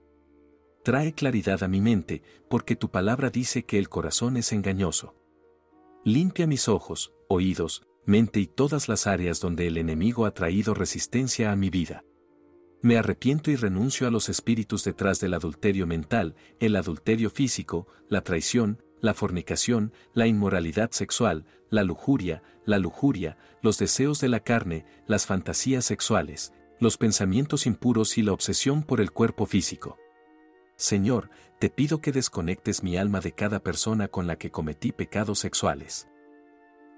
Speaker 1: Trae claridad a mi mente, porque tu palabra dice que el corazón es engañoso. Limpia mis ojos, oídos, mente y todas las áreas donde el enemigo ha traído resistencia a mi vida. Me arrepiento y renuncio a los espíritus detrás del adulterio mental, el adulterio físico, la traición, la fornicación, la inmoralidad sexual, la lujuria, la lujuria, los deseos de la carne, las fantasías sexuales, los pensamientos impuros y la obsesión por el cuerpo físico. Señor, te pido que desconectes mi alma de cada persona con la que cometí pecados sexuales.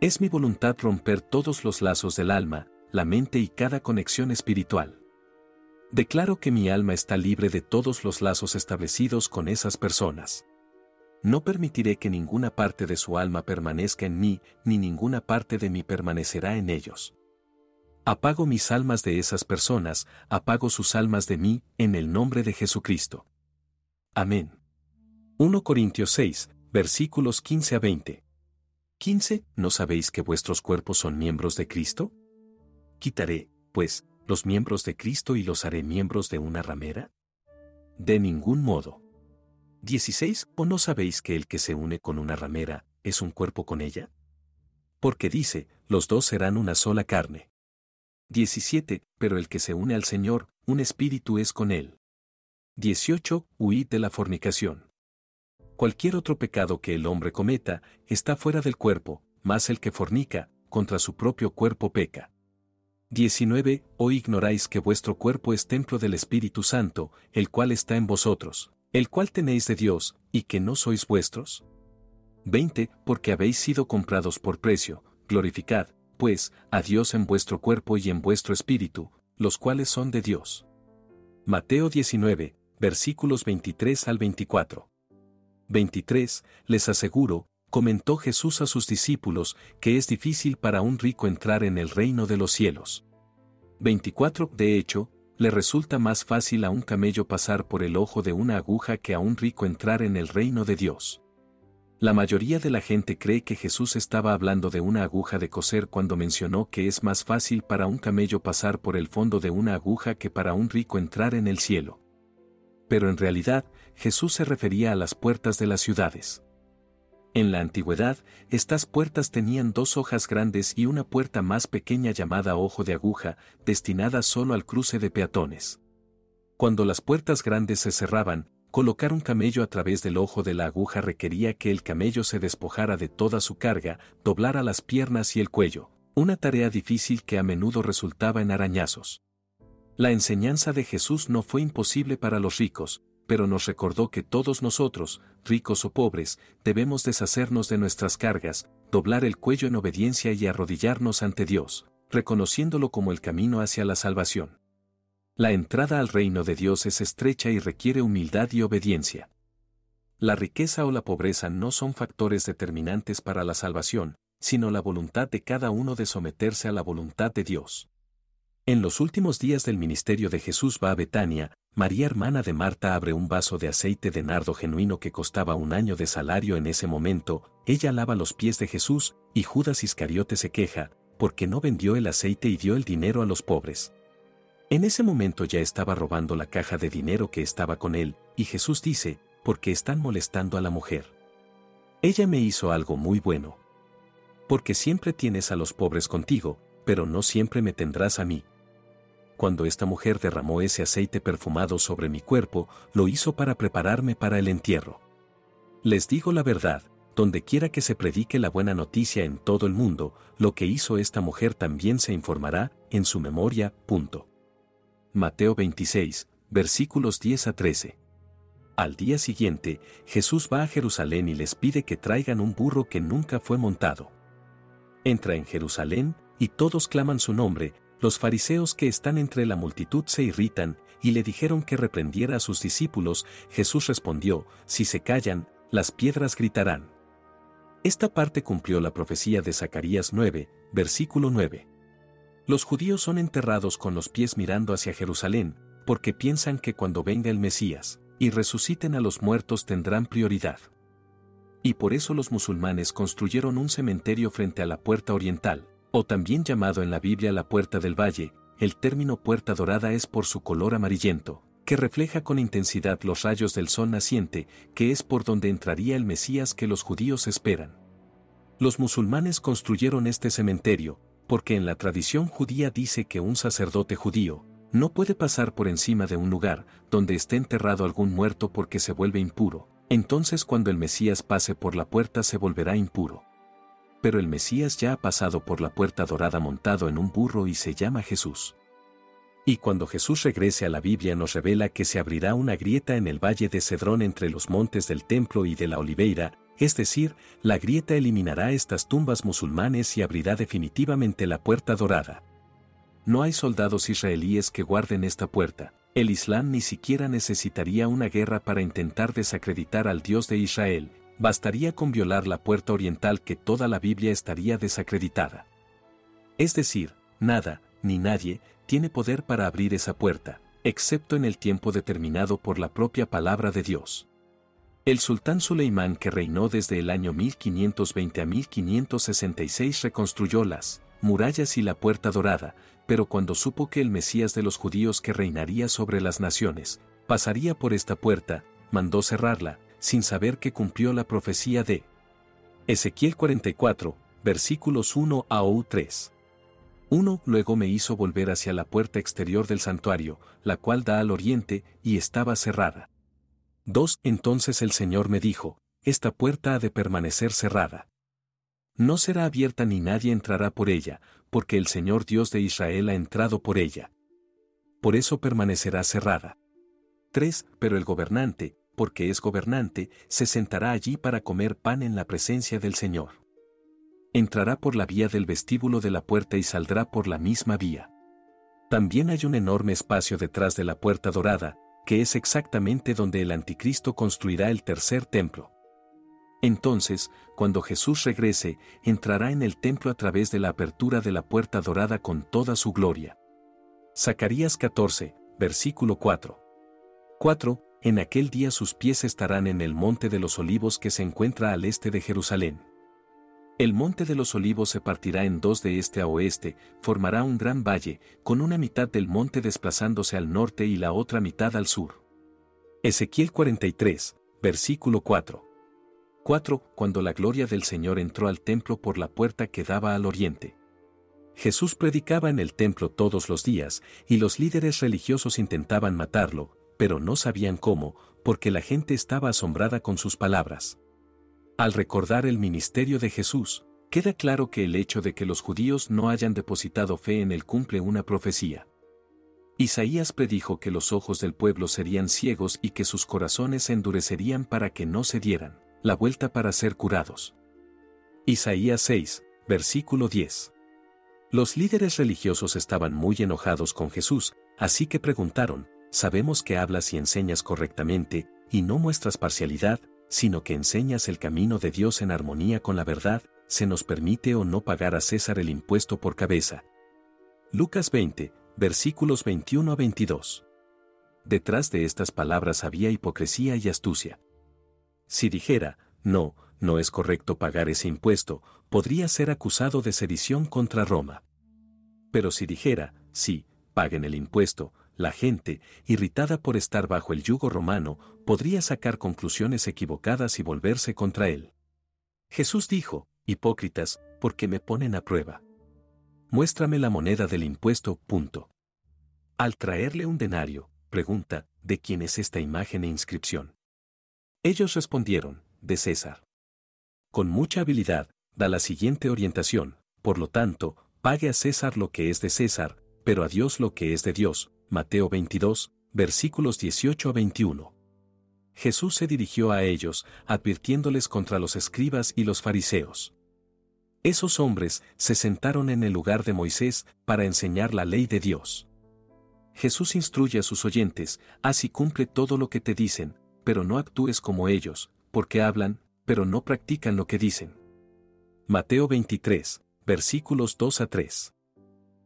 Speaker 1: Es mi voluntad romper todos los lazos del alma, la mente y cada conexión espiritual. Declaro que mi alma está libre de todos los lazos establecidos con esas personas. No permitiré que ninguna parte de su alma permanezca en mí, ni ninguna parte de mí permanecerá en ellos. Apago mis almas de esas personas, apago sus almas de mí, en el nombre de Jesucristo. Amén. 1 Corintios 6, versículos 15 a 20. 15. ¿No sabéis que vuestros cuerpos son miembros de Cristo? Quitaré, pues, los miembros de Cristo y los haré miembros de una ramera? De ningún modo. 16. ¿O no sabéis que el que se une con una ramera es un cuerpo con ella? Porque dice, los dos serán una sola carne. 17. Pero el que se une al Señor, un espíritu es con él. 18. Huid de la fornicación. Cualquier otro pecado que el hombre cometa, está fuera del cuerpo, más el que fornica, contra su propio cuerpo peca. 19. ¿O ignoráis que vuestro cuerpo es templo del Espíritu Santo, el cual está en vosotros, el cual tenéis de Dios, y que no sois vuestros? 20. Porque habéis sido comprados por precio, glorificad, pues, a Dios en vuestro cuerpo y en vuestro espíritu, los cuales son de Dios. Mateo 19, versículos 23 al 24. 23. Les aseguro, comentó Jesús a sus discípulos, que es difícil para un rico entrar en el reino de los cielos. 24. De hecho, le resulta más fácil a un camello pasar por el ojo de una aguja que a un rico entrar en el reino de Dios. La mayoría de la gente cree que Jesús estaba hablando de una aguja de coser cuando mencionó que es más fácil para un camello pasar por el fondo de una aguja que para un rico entrar en el cielo. Pero en realidad, Jesús se refería a las puertas de las ciudades. En la antigüedad, estas puertas tenían dos hojas grandes y una puerta más pequeña llamada ojo de aguja, destinada solo al cruce de peatones. Cuando las puertas grandes se cerraban, colocar un camello a través del ojo de la aguja requería que el camello se despojara de toda su carga, doblara las piernas y el cuello, una tarea difícil que a menudo resultaba en arañazos. La enseñanza de Jesús no fue imposible para los ricos, pero nos recordó que todos nosotros, ricos o pobres, debemos deshacernos de nuestras cargas, doblar el cuello en obediencia y arrodillarnos ante Dios, reconociéndolo como el camino hacia la salvación. La entrada al reino de Dios es estrecha y requiere humildad y obediencia. La riqueza o la pobreza no son factores determinantes para la salvación, sino la voluntad de cada uno de someterse a la voluntad de Dios. En los últimos días del ministerio de Jesús va a Betania, María hermana de Marta abre un vaso de aceite de nardo genuino que costaba un año de salario en ese momento, ella lava los pies de Jesús, y Judas Iscariote se queja, porque no vendió el aceite y dio el dinero a los pobres. En ese momento ya estaba robando la caja de dinero que estaba con él, y Jesús dice, porque están molestando a la mujer. Ella me hizo algo muy bueno. Porque siempre tienes a los pobres contigo, pero no siempre me tendrás a mí cuando esta mujer derramó ese aceite perfumado sobre mi cuerpo, lo hizo para prepararme para el entierro. Les digo la verdad, donde quiera que se predique la buena noticia en todo el mundo, lo que hizo esta mujer también se informará, en su memoria, punto. Mateo 26, versículos 10 a 13. Al día siguiente, Jesús va a Jerusalén y les pide que traigan un burro que nunca fue montado. Entra en Jerusalén, y todos claman su nombre, los fariseos que están entre la multitud se irritan, y le dijeron que reprendiera a sus discípulos, Jesús respondió, si se callan, las piedras gritarán. Esta parte cumplió la profecía de Zacarías 9, versículo 9. Los judíos son enterrados con los pies mirando hacia Jerusalén, porque piensan que cuando venga el Mesías, y resuciten a los muertos tendrán prioridad. Y por eso los musulmanes construyeron un cementerio frente a la puerta oriental, o también llamado en la Biblia la puerta del valle, el término puerta dorada es por su color amarillento, que refleja con intensidad los rayos del sol naciente, que es por donde entraría el Mesías que los judíos esperan. Los musulmanes construyeron este cementerio, porque en la tradición judía dice que un sacerdote judío, No puede pasar por encima de un lugar donde esté enterrado algún muerto porque se vuelve impuro. Entonces cuando el Mesías pase por la puerta se volverá impuro. Pero el Mesías ya ha pasado por la puerta dorada montado en un burro y se llama Jesús. Y cuando Jesús regrese a la Biblia nos revela que se abrirá una grieta en el valle de Cedrón entre los montes del templo y de la oliveira, es decir, la grieta eliminará estas tumbas musulmanes y abrirá definitivamente la puerta dorada. No hay soldados israelíes que guarden esta puerta. El Islam ni siquiera necesitaría una guerra para intentar desacreditar al Dios de Israel, bastaría con violar la puerta oriental que toda la Biblia estaría desacreditada. Es decir, nada, ni nadie, tiene poder para abrir esa puerta, excepto en el tiempo determinado por la propia palabra de Dios. El sultán Suleimán que reinó desde el año 1520 a 1566 reconstruyó las murallas y la puerta dorada, pero cuando supo que el Mesías de los judíos que reinaría sobre las naciones, pasaría por esta puerta, mandó cerrarla, sin saber que cumplió la profecía de Ezequiel 44, versículos 1 a 3. Uno luego me hizo volver hacia la puerta exterior del santuario, la cual da al oriente, y estaba cerrada. 2. Entonces el Señor me dijo, esta puerta ha de permanecer cerrada. No será abierta ni nadie entrará por ella, porque el Señor Dios de Israel ha entrado por ella. Por eso permanecerá cerrada. 3. Pero el gobernante, porque es gobernante, se sentará allí para comer pan en la presencia del Señor entrará por la vía del vestíbulo de la puerta y saldrá por la misma vía. También hay un enorme espacio detrás de la puerta dorada, que es exactamente donde el anticristo construirá el tercer templo. Entonces, cuando Jesús regrese, entrará en el templo a través de la apertura de la puerta dorada con toda su gloria. Zacarías 14, versículo 4. 4. En aquel día sus pies estarán en el monte de los olivos que se encuentra al este de Jerusalén. El monte de los olivos se partirá en dos de este a oeste, formará un gran valle, con una mitad del monte desplazándose al norte y la otra mitad al sur. Ezequiel 43, versículo 4. 4. Cuando la gloria del Señor entró al templo por la puerta que daba al oriente. Jesús predicaba en el templo todos los días, y los líderes religiosos intentaban matarlo, pero no sabían cómo, porque la gente estaba asombrada con sus palabras. Al recordar el ministerio de Jesús, queda claro que el hecho de que los judíos no hayan depositado fe en él cumple una profecía. Isaías predijo que los ojos del pueblo serían ciegos y que sus corazones se endurecerían para que no se dieran la vuelta para ser curados. Isaías 6, versículo 10. Los líderes religiosos estaban muy enojados con Jesús, así que preguntaron, sabemos que hablas y enseñas correctamente, y no muestras parcialidad, sino que enseñas el camino de Dios en armonía con la verdad, se nos permite o no pagar a César el impuesto por cabeza. Lucas 20, versículos 21 a 22. Detrás de estas palabras había hipocresía y astucia. Si dijera, no, no es correcto pagar ese impuesto, podría ser acusado de sedición contra Roma. Pero si dijera, sí, paguen el impuesto, la gente, irritada por estar bajo el yugo romano, podría sacar conclusiones equivocadas y volverse contra él. Jesús dijo, Hipócritas, ¿por qué me ponen a prueba? Muéstrame la moneda del impuesto, punto. Al traerle un denario, pregunta, ¿de quién es esta imagen e inscripción? Ellos respondieron, de César. Con mucha habilidad, da la siguiente orientación, por lo tanto, pague a César lo que es de César, pero a Dios lo que es de Dios, Mateo 22, versículos 18 a 21. Jesús se dirigió a ellos, advirtiéndoles contra los escribas y los fariseos. Esos hombres se sentaron en el lugar de Moisés para enseñar la ley de Dios. Jesús instruye a sus oyentes, así cumple todo lo que te dicen, pero no actúes como ellos, porque hablan, pero no practican lo que dicen. Mateo 23, versículos 2 a 3.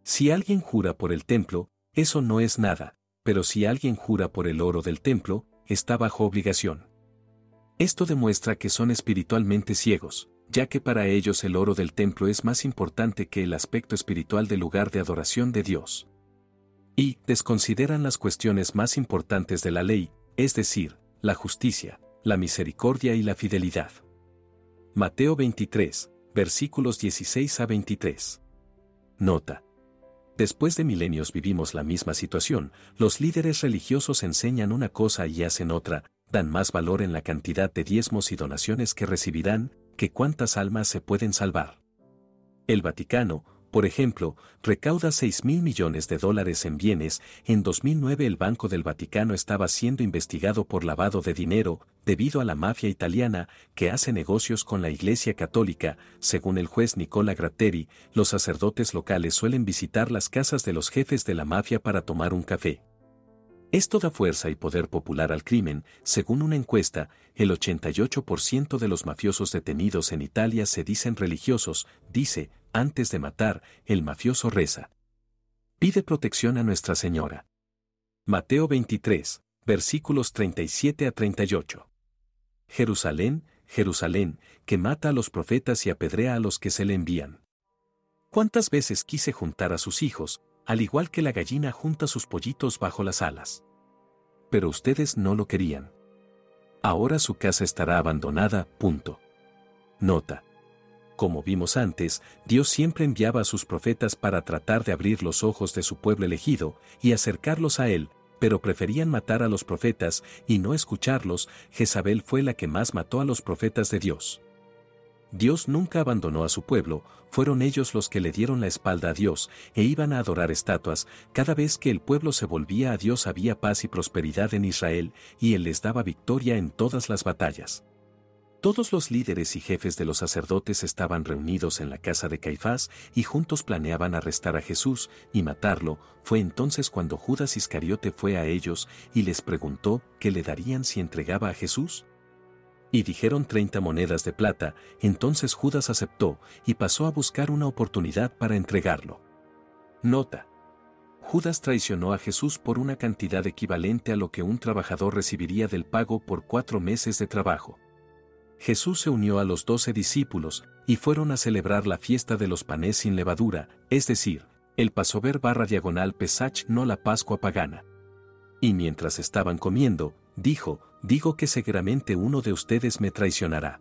Speaker 1: Si alguien jura por el templo, eso no es nada, pero si alguien jura por el oro del templo, está bajo obligación. Esto demuestra que son espiritualmente ciegos, ya que para ellos el oro del templo es más importante que el aspecto espiritual del lugar de adoración de Dios. Y desconsideran las cuestiones más importantes de la ley, es decir, la justicia, la misericordia y la fidelidad. Mateo 23, versículos 16 a 23. Nota. Después de milenios vivimos la misma situación, los líderes religiosos enseñan una cosa y hacen otra, dan más valor en la cantidad de diezmos y donaciones que recibirán, que cuántas almas se pueden salvar. El Vaticano, por ejemplo, recauda 6 mil millones de dólares en bienes, en 2009 el Banco del Vaticano estaba siendo investigado por lavado de dinero, debido a la mafia italiana, que hace negocios con la Iglesia Católica, según el juez Nicola Gratteri, los sacerdotes locales suelen visitar las casas de los jefes de la mafia para tomar un café. Esto da fuerza y poder popular al crimen, según una encuesta, el 88% de los mafiosos detenidos en Italia se dicen religiosos, dice, antes de matar, el mafioso reza. Pide protección a Nuestra Señora. Mateo 23, versículos 37 a 38. Jerusalén, Jerusalén, que mata a los profetas y apedrea a los que se le envían. ¿Cuántas veces quise juntar a sus hijos, al igual que la gallina junta sus pollitos bajo las alas? Pero ustedes no lo querían. Ahora su casa estará abandonada, punto. Nota como vimos antes, Dios siempre enviaba a sus profetas para tratar de abrir los ojos de su pueblo elegido y acercarlos a Él, pero preferían matar a los profetas y no escucharlos, Jezabel fue la que más mató a los profetas de Dios. Dios nunca abandonó a su pueblo, fueron ellos los que le dieron la espalda a Dios e iban a adorar estatuas, cada vez que el pueblo se volvía a Dios había paz y prosperidad en Israel, y Él les daba victoria en todas las batallas. Todos los líderes y jefes de los sacerdotes estaban reunidos en la casa de Caifás y juntos planeaban arrestar a Jesús y matarlo. Fue entonces cuando Judas Iscariote fue a ellos y les preguntó qué le darían si entregaba a Jesús. Y dijeron treinta monedas de plata, entonces Judas aceptó y pasó a buscar una oportunidad para entregarlo. Nota. Judas traicionó a Jesús por una cantidad equivalente a lo que un trabajador recibiría del pago por cuatro meses de trabajo. Jesús se unió a los doce discípulos, y fueron a celebrar la fiesta de los panes sin levadura, es decir, el Pasover barra diagonal Pesach no la Pascua pagana. Y mientras estaban comiendo, dijo, digo que seguramente uno de ustedes me traicionará.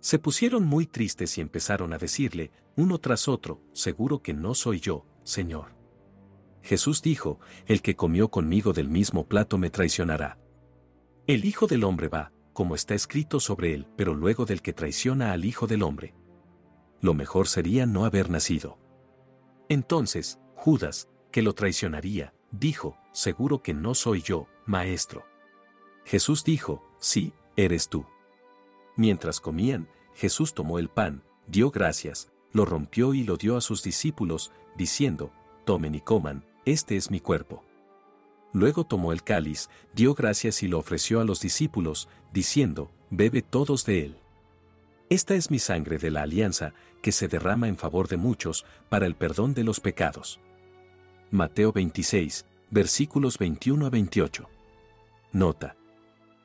Speaker 1: Se pusieron muy tristes y empezaron a decirle, uno tras otro, seguro que no soy yo, Señor. Jesús dijo, el que comió conmigo del mismo plato me traicionará. El Hijo del Hombre va, como está escrito sobre él, pero luego del que traiciona al Hijo del Hombre. Lo mejor sería no haber nacido. Entonces, Judas, que lo traicionaría, dijo, seguro que no soy yo, maestro. Jesús dijo, sí, eres tú. Mientras comían, Jesús tomó el pan, dio gracias, lo rompió y lo dio a sus discípulos, diciendo, tomen y coman, este es mi cuerpo. Luego tomó el cáliz, dio gracias y lo ofreció a los discípulos, diciendo, Bebe todos de él. Esta es mi sangre de la alianza, que se derrama en favor de muchos, para el perdón de los pecados. Mateo 26, versículos 21 a 28. Nota.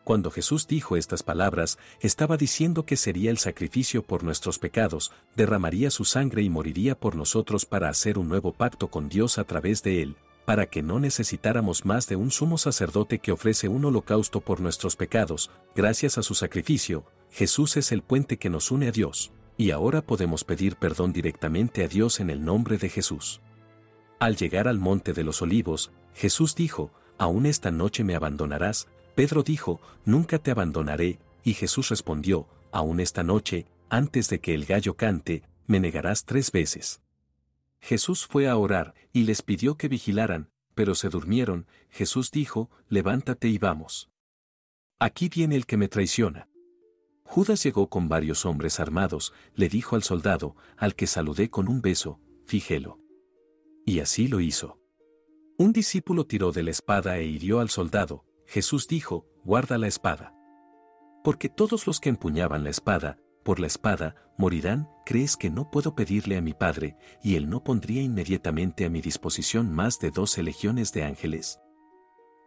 Speaker 1: Cuando Jesús dijo estas palabras, estaba diciendo que sería el sacrificio por nuestros pecados, derramaría su sangre y moriría por nosotros para hacer un nuevo pacto con Dios a través de él, para que no necesitáramos más de un sumo sacerdote que ofrece un holocausto por nuestros pecados, gracias a su sacrificio, Jesús es el puente que nos une a Dios, y ahora podemos pedir perdón directamente a Dios en el nombre de Jesús. Al llegar al monte de los olivos, Jesús dijo, Aún esta noche me abandonarás, Pedro dijo, Nunca te abandonaré, y Jesús respondió, Aún esta noche, antes de que el gallo cante, me negarás tres veces. Jesús fue a orar, y les pidió que vigilaran, pero se durmieron, Jesús dijo, levántate y vamos. Aquí viene el que me traiciona. Judas llegó con varios hombres armados, le dijo al soldado, al que saludé con un beso, fíjelo. Y así lo hizo. Un discípulo tiró de la espada e hirió al soldado, Jesús dijo, guarda la espada. Porque todos los que empuñaban la espada, por la espada, morirán, ¿crees que no puedo pedirle a mi Padre, y él no pondría inmediatamente a mi disposición más de doce legiones de ángeles?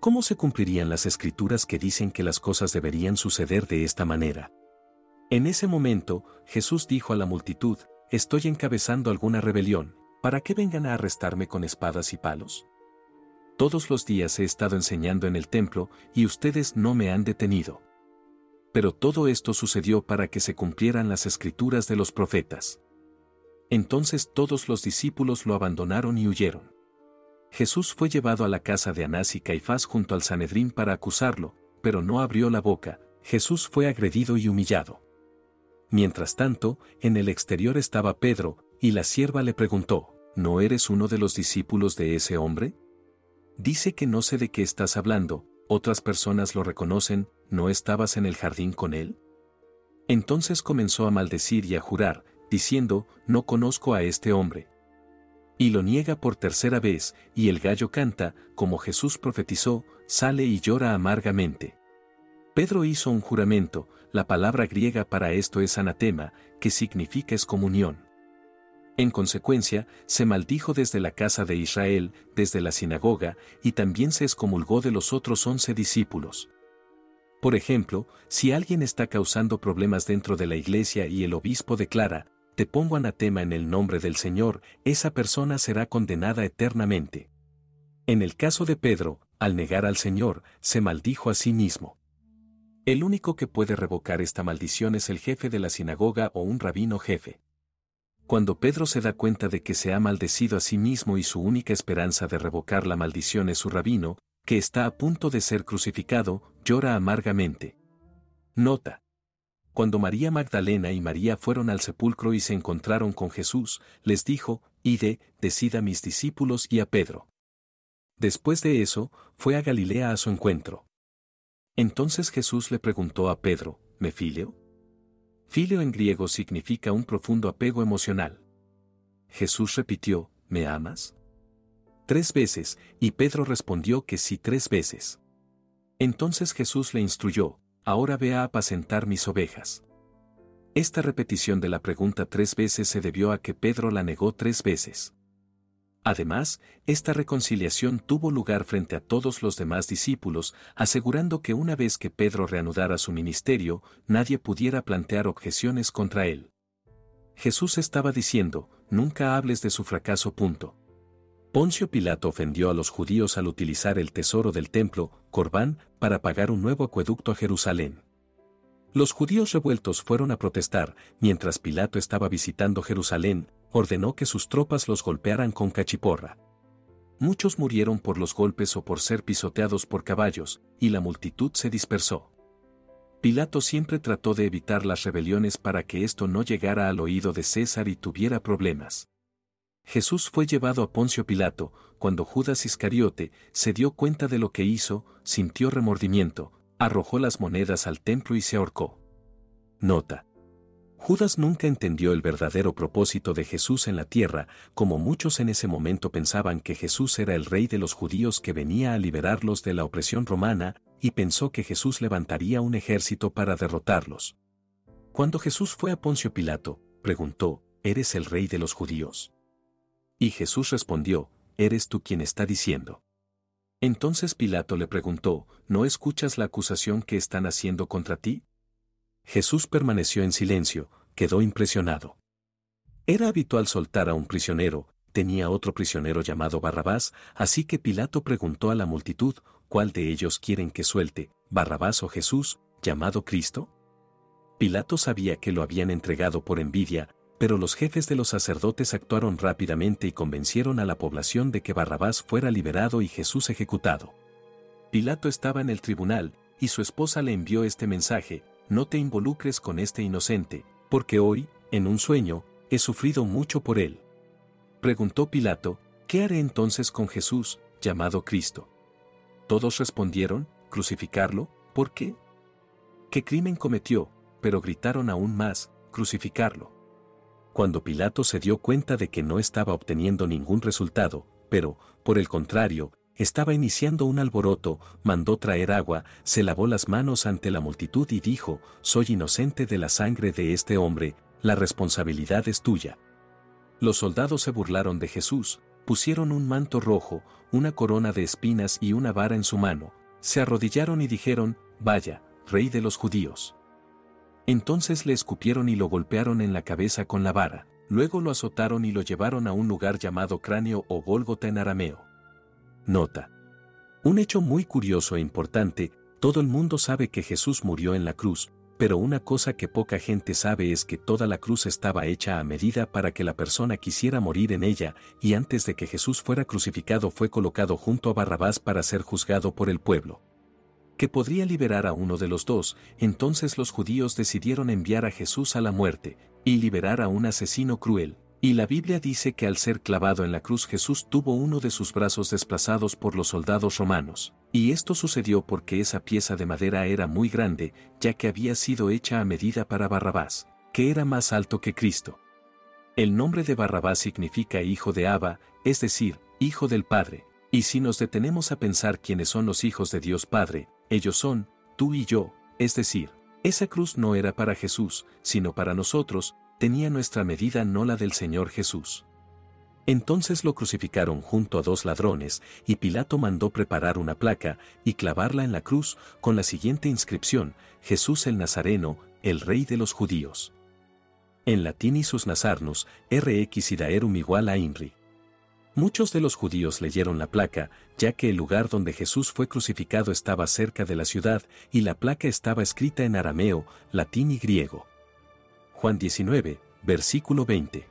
Speaker 1: ¿Cómo se cumplirían las escrituras que dicen que las cosas deberían suceder de esta manera? En ese momento, Jesús dijo a la multitud, Estoy encabezando alguna rebelión, ¿para qué vengan a arrestarme con espadas y palos? Todos los días he estado enseñando en el templo, y ustedes no me han detenido. Pero todo esto sucedió para que se cumplieran las escrituras de los profetas. Entonces todos los discípulos lo abandonaron y huyeron. Jesús fue llevado a la casa de Anás y Caifás junto al Sanedrín para acusarlo, pero no abrió la boca, Jesús fue agredido y humillado. Mientras tanto, en el exterior estaba Pedro, y la sierva le preguntó, ¿no eres uno de los discípulos de ese hombre? Dice que no sé de qué estás hablando, otras personas lo reconocen, ¿no estabas en el jardín con él? Entonces comenzó a maldecir y a jurar, diciendo, no conozco a este hombre. Y lo niega por tercera vez, y el gallo canta, como Jesús profetizó, sale y llora amargamente. Pedro hizo un juramento, la palabra griega para esto es anatema, que significa excomunión. En consecuencia, se maldijo desde la casa de Israel, desde la sinagoga, y también se excomulgó de los otros once discípulos. Por ejemplo, si alguien está causando problemas dentro de la iglesia y el obispo declara, te pongo anatema en el nombre del Señor, esa persona será condenada eternamente. En el caso de Pedro, al negar al Señor, se maldijo a sí mismo. El único que puede revocar esta maldición es el jefe de la sinagoga o un rabino jefe. Cuando Pedro se da cuenta de que se ha maldecido a sí mismo y su única esperanza de revocar la maldición es su rabino, que está a punto de ser crucificado, llora amargamente. Nota. Cuando María Magdalena y María fueron al sepulcro y se encontraron con Jesús, les dijo, Ide, decida a mis discípulos y a Pedro. Después de eso, fue a Galilea a su encuentro. Entonces Jesús le preguntó a Pedro, ¿me filio? Filio en griego significa un profundo apego emocional. Jesús repitió, ¿me amas? Tres veces, y Pedro respondió que sí tres veces. Entonces Jesús le instruyó, ahora ve a apacentar mis ovejas. Esta repetición de la pregunta tres veces se debió a que Pedro la negó tres veces. Además, esta reconciliación tuvo lugar frente a todos los demás discípulos, asegurando que una vez que Pedro reanudara su ministerio, nadie pudiera plantear objeciones contra él. Jesús estaba diciendo, nunca hables de su fracaso. Punto. Poncio Pilato ofendió a los judíos al utilizar el tesoro del templo, Corbán, para pagar un nuevo acueducto a Jerusalén. Los judíos revueltos fueron a protestar, mientras Pilato estaba visitando Jerusalén, ordenó que sus tropas los golpearan con cachiporra. Muchos murieron por los golpes o por ser pisoteados por caballos, y la multitud se dispersó. Pilato siempre trató de evitar las rebeliones para que esto no llegara al oído de César y tuviera problemas. Jesús fue llevado a Poncio Pilato, cuando Judas Iscariote se dio cuenta de lo que hizo, sintió remordimiento, arrojó las monedas al templo y se ahorcó. Nota. Judas nunca entendió el verdadero propósito de Jesús en la tierra, como muchos en ese momento pensaban que Jesús era el rey de los judíos que venía a liberarlos de la opresión romana, y pensó que Jesús levantaría un ejército para derrotarlos. Cuando Jesús fue a Poncio Pilato, preguntó, ¿Eres el rey de los judíos? Y Jesús respondió, Eres tú quien está diciendo. Entonces Pilato le preguntó, ¿no escuchas la acusación que están haciendo contra ti? Jesús permaneció en silencio, quedó impresionado. Era habitual soltar a un prisionero, tenía otro prisionero llamado Barrabás, así que Pilato preguntó a la multitud, ¿cuál de ellos quieren que suelte, Barrabás o Jesús, llamado Cristo? Pilato sabía que lo habían entregado por envidia, pero los jefes de los sacerdotes actuaron rápidamente y convencieron a la población de que Barrabás fuera liberado y Jesús ejecutado. Pilato estaba en el tribunal, y su esposa le envió este mensaje, no te involucres con este inocente, porque hoy, en un sueño, he sufrido mucho por él. Preguntó Pilato, ¿qué haré entonces con Jesús, llamado Cristo? Todos respondieron, crucificarlo, ¿por qué? ¿Qué crimen cometió? Pero gritaron aún más, crucificarlo. Cuando Pilato se dio cuenta de que no estaba obteniendo ningún resultado, pero, por el contrario, estaba iniciando un alboroto, mandó traer agua, se lavó las manos ante la multitud y dijo, Soy inocente de la sangre de este hombre, la responsabilidad es tuya. Los soldados se burlaron de Jesús, pusieron un manto rojo, una corona de espinas y una vara en su mano, se arrodillaron y dijeron, Vaya, rey de los judíos. Entonces le escupieron y lo golpearon en la cabeza con la vara, luego lo azotaron y lo llevaron a un lugar llamado cráneo o Gólgota en arameo. Nota. Un hecho muy curioso e importante, todo el mundo sabe que Jesús murió en la cruz, pero una cosa que poca gente sabe es que toda la cruz estaba hecha a medida para que la persona quisiera morir en ella, y antes de que Jesús fuera crucificado fue colocado junto a Barrabás para ser juzgado por el pueblo. Que podría liberar a uno de los dos, entonces los judíos decidieron enviar a Jesús a la muerte, y liberar a un asesino cruel. Y la Biblia dice que al ser clavado en la cruz Jesús tuvo uno de sus brazos desplazados por los soldados romanos. Y esto sucedió porque esa pieza de madera era muy grande, ya que había sido hecha a medida para Barrabás, que era más alto que Cristo. El nombre de Barrabás significa hijo de Abba, es decir, hijo del Padre, y si nos detenemos a pensar quiénes son los hijos de Dios Padre, ellos son, tú y yo, es decir, esa cruz no era para Jesús, sino para nosotros, tenía nuestra medida no la del Señor Jesús. Entonces lo crucificaron junto a dos ladrones, y Pilato mandó preparar una placa y clavarla en la cruz con la siguiente inscripción, Jesús el Nazareno, el Rey de los Judíos. En latín y sus nazarnos, RX Idaerum igual a INRI. Muchos de los judíos leyeron la placa, ya que el lugar donde Jesús fue crucificado estaba cerca de la ciudad y la placa estaba escrita en arameo, latín y griego. Juan 19, versículo 20.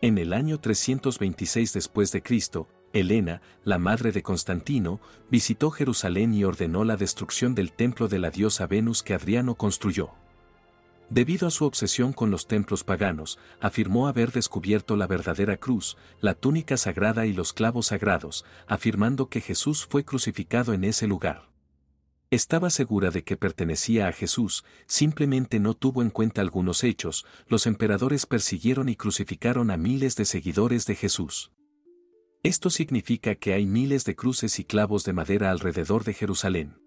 Speaker 1: En el año 326 después de Cristo, Helena, la madre de Constantino, visitó Jerusalén y ordenó la destrucción del templo de la diosa Venus que Adriano construyó. Debido a su obsesión con los templos paganos, afirmó haber descubierto la verdadera cruz, la túnica sagrada y los clavos sagrados, afirmando que Jesús fue crucificado en ese lugar. Estaba segura de que pertenecía a Jesús, simplemente no tuvo en cuenta algunos hechos, los emperadores persiguieron y crucificaron a miles de seguidores de Jesús. Esto significa que hay miles de cruces y clavos de madera alrededor de Jerusalén.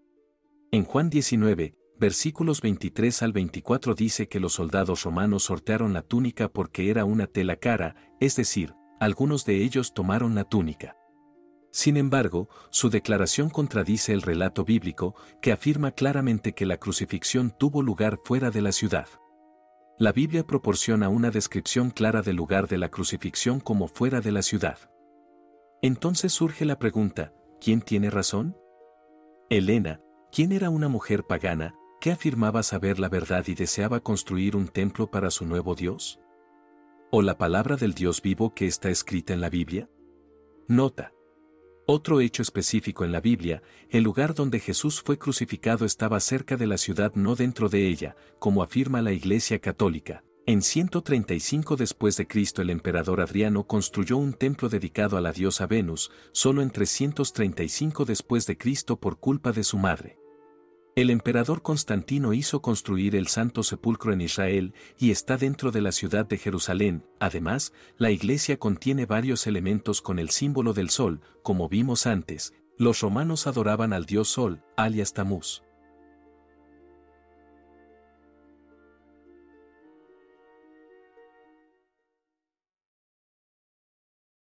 Speaker 1: En Juan 19, versículos 23 al 24 dice que los soldados romanos sortearon la túnica porque era una tela cara, es decir, algunos de ellos tomaron la túnica. Sin embargo, su declaración contradice el relato bíblico, que afirma claramente que la crucifixión tuvo lugar fuera de la ciudad. La Biblia proporciona una descripción clara del lugar de la crucifixión como fuera de la ciudad. Entonces surge la pregunta, ¿quién tiene razón? Elena, quien era una mujer pagana, que afirmaba saber la verdad y deseaba construir un templo para su nuevo Dios? ¿O la palabra del Dios vivo que está escrita en la Biblia? Nota. Otro hecho específico en la Biblia, el lugar donde Jesús fue crucificado estaba cerca de la ciudad no dentro de ella, como afirma la Iglesia Católica. En 135 después de Cristo el emperador Adriano construyó un templo dedicado a la diosa Venus, solo en 335 después de Cristo por culpa de su madre. El emperador Constantino hizo construir el Santo Sepulcro en Israel y está dentro de la ciudad de Jerusalén. Además, la iglesia contiene varios elementos con el símbolo del sol, como vimos antes. Los romanos adoraban al dios Sol, alias Tamuz.